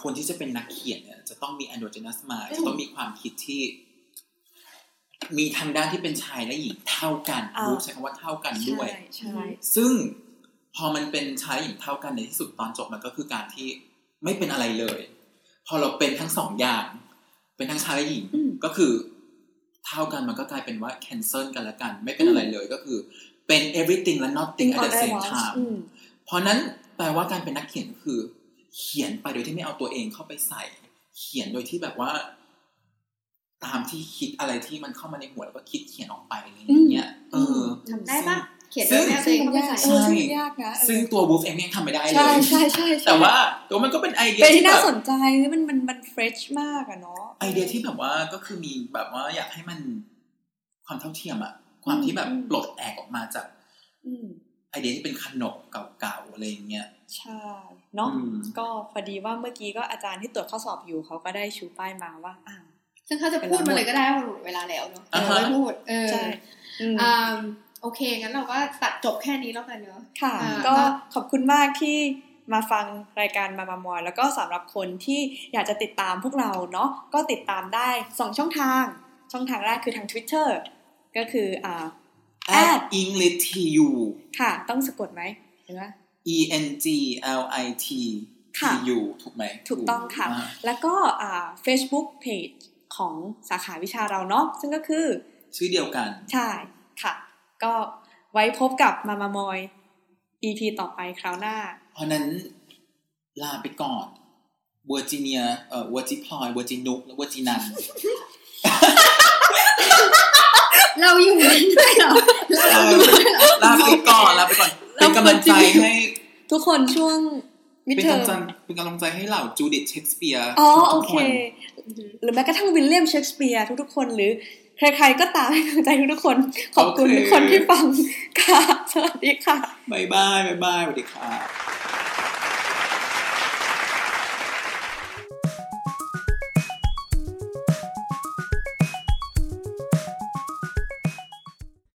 คนที่จะเป็นนักเขียนเนี่ยจะต้องมี androgynous mind จะต้องมีความคิดที่ มีทางด้านที่เป็นชายและหญิงเท่ากันอ่าวูฟใช้คำว่าเท่ากันด้วยใช่ใช่ซึ่งพอมันเป็นชายหญิงเท่ากันในที่สุดตอนจบมันก็คือการที่ไม่เป็นอะไรเลย พอเราเป็นทั้งสองอย่าง เป็นทั้งชายและหญิงอืมก็คือ เท่ากันมันก็กลายเป็นว่า cancel กันละกัน ไม่เป็นอะไรเลยก็คือเป็น everything และ nothing at the same time อืมเพราะนั้นแปลว่าการเป็นนักเขียนก็คือ เขียนไปโดยที่ไม่เอาตัวเองเข้าไปใส่ เขียนโดยที่แบบว่า ตามที่คิดอะไรที่มันเข้ามาในหัวแล้วก็คิดเขียนออกไปอะไรอย่างเงี้ย เออทำได้ปะเขียนซึ่โดงยไม่เอาตัวซึ่เองงมันเข้าไปยากใส่เออซึ่งมันยากนะเออซึ่งตัววูฟเองเนี่ยทำไม่ได้เลใช่ยใช่ใช่ใช่แต่ว่าตัวมันก็เป็นไอเดียเป็นที่ที่แบน่าบสนใจมันมันมัน fresh มากอะเนาะไอเดียที่แบบว่าก็คือมีแบบว่าอยากให้มันความเท่าเทียมอะความที่แบบอืมปลดแอกออกมาจากอืม ไอเดียที่เป็นขนบเก่าๆอะไรอย่างเงี้ยใช่เนาะอืมก็พอดีว่าเมื่อกี้ก็อาจารย์ที่ตรวจข้อสอบอยู่เขาก็ได้ชูป้ายมาว่าอ่าซึ่งเขาจะพูดมาเลยก็ได้ว่าหมดเวลาแล้วเนาะอ่าเราฮะไม่พูดเออใช่อืมอ่าโอเคงั้นเราก็ตัดจบแค่นี้แล้วกันเนาะค่ะอ่าก็ก็ขอบคุณมากที่มาฟังรายการมามามอยแล้วก็สำหรับคนที่อยากจะติดตามพวกเราเนาะก็ติดตามได้สองช่องทาง ช่องทางแรกคือทาง Twitter ก็คืออ่า at English TU ค่ะ ต้องสะกดไหมหรือว่า E N G L I T ค่ะ T U ถูกไหม ถูกต้องค่ะาแล้วก็อ่า Facebook Page ของสาขาวิชาเราเนาะซึ่งก็คือ ชื่อเดียวกัน ใช่ค่ะ ก็ไว้พบกับมามามอย EP ต่อไปคราวหน้า เพราะนั้นลาไปก่อนเวอร์จิเนียเอ่อเวอร์จิพลอยเวอร์จินุกและเวอร์จินัน เราอยู่นั่นด้วยเหรอเราอยู่นั่นเหรอลาไปก่อนลาไปก่อนเป็นกำลังใจให้ ทุกคนช่วง midterm เป็นกำลังใจเป็นกำลังใจให้เหล่าจูดิตเชคสเปียร์อ๋อโอเคทุกๆคนหรือแม้กระทั่งวิลเลียมเชกสเปียร์ทุกๆคนหรือใครๆก็ตามให้กำลังใจทุกๆคน ขอบคุณทุกคนที่ฟังค่ะ สวัสดีค่ะ bye bye bye bye สวัสดีค่ะ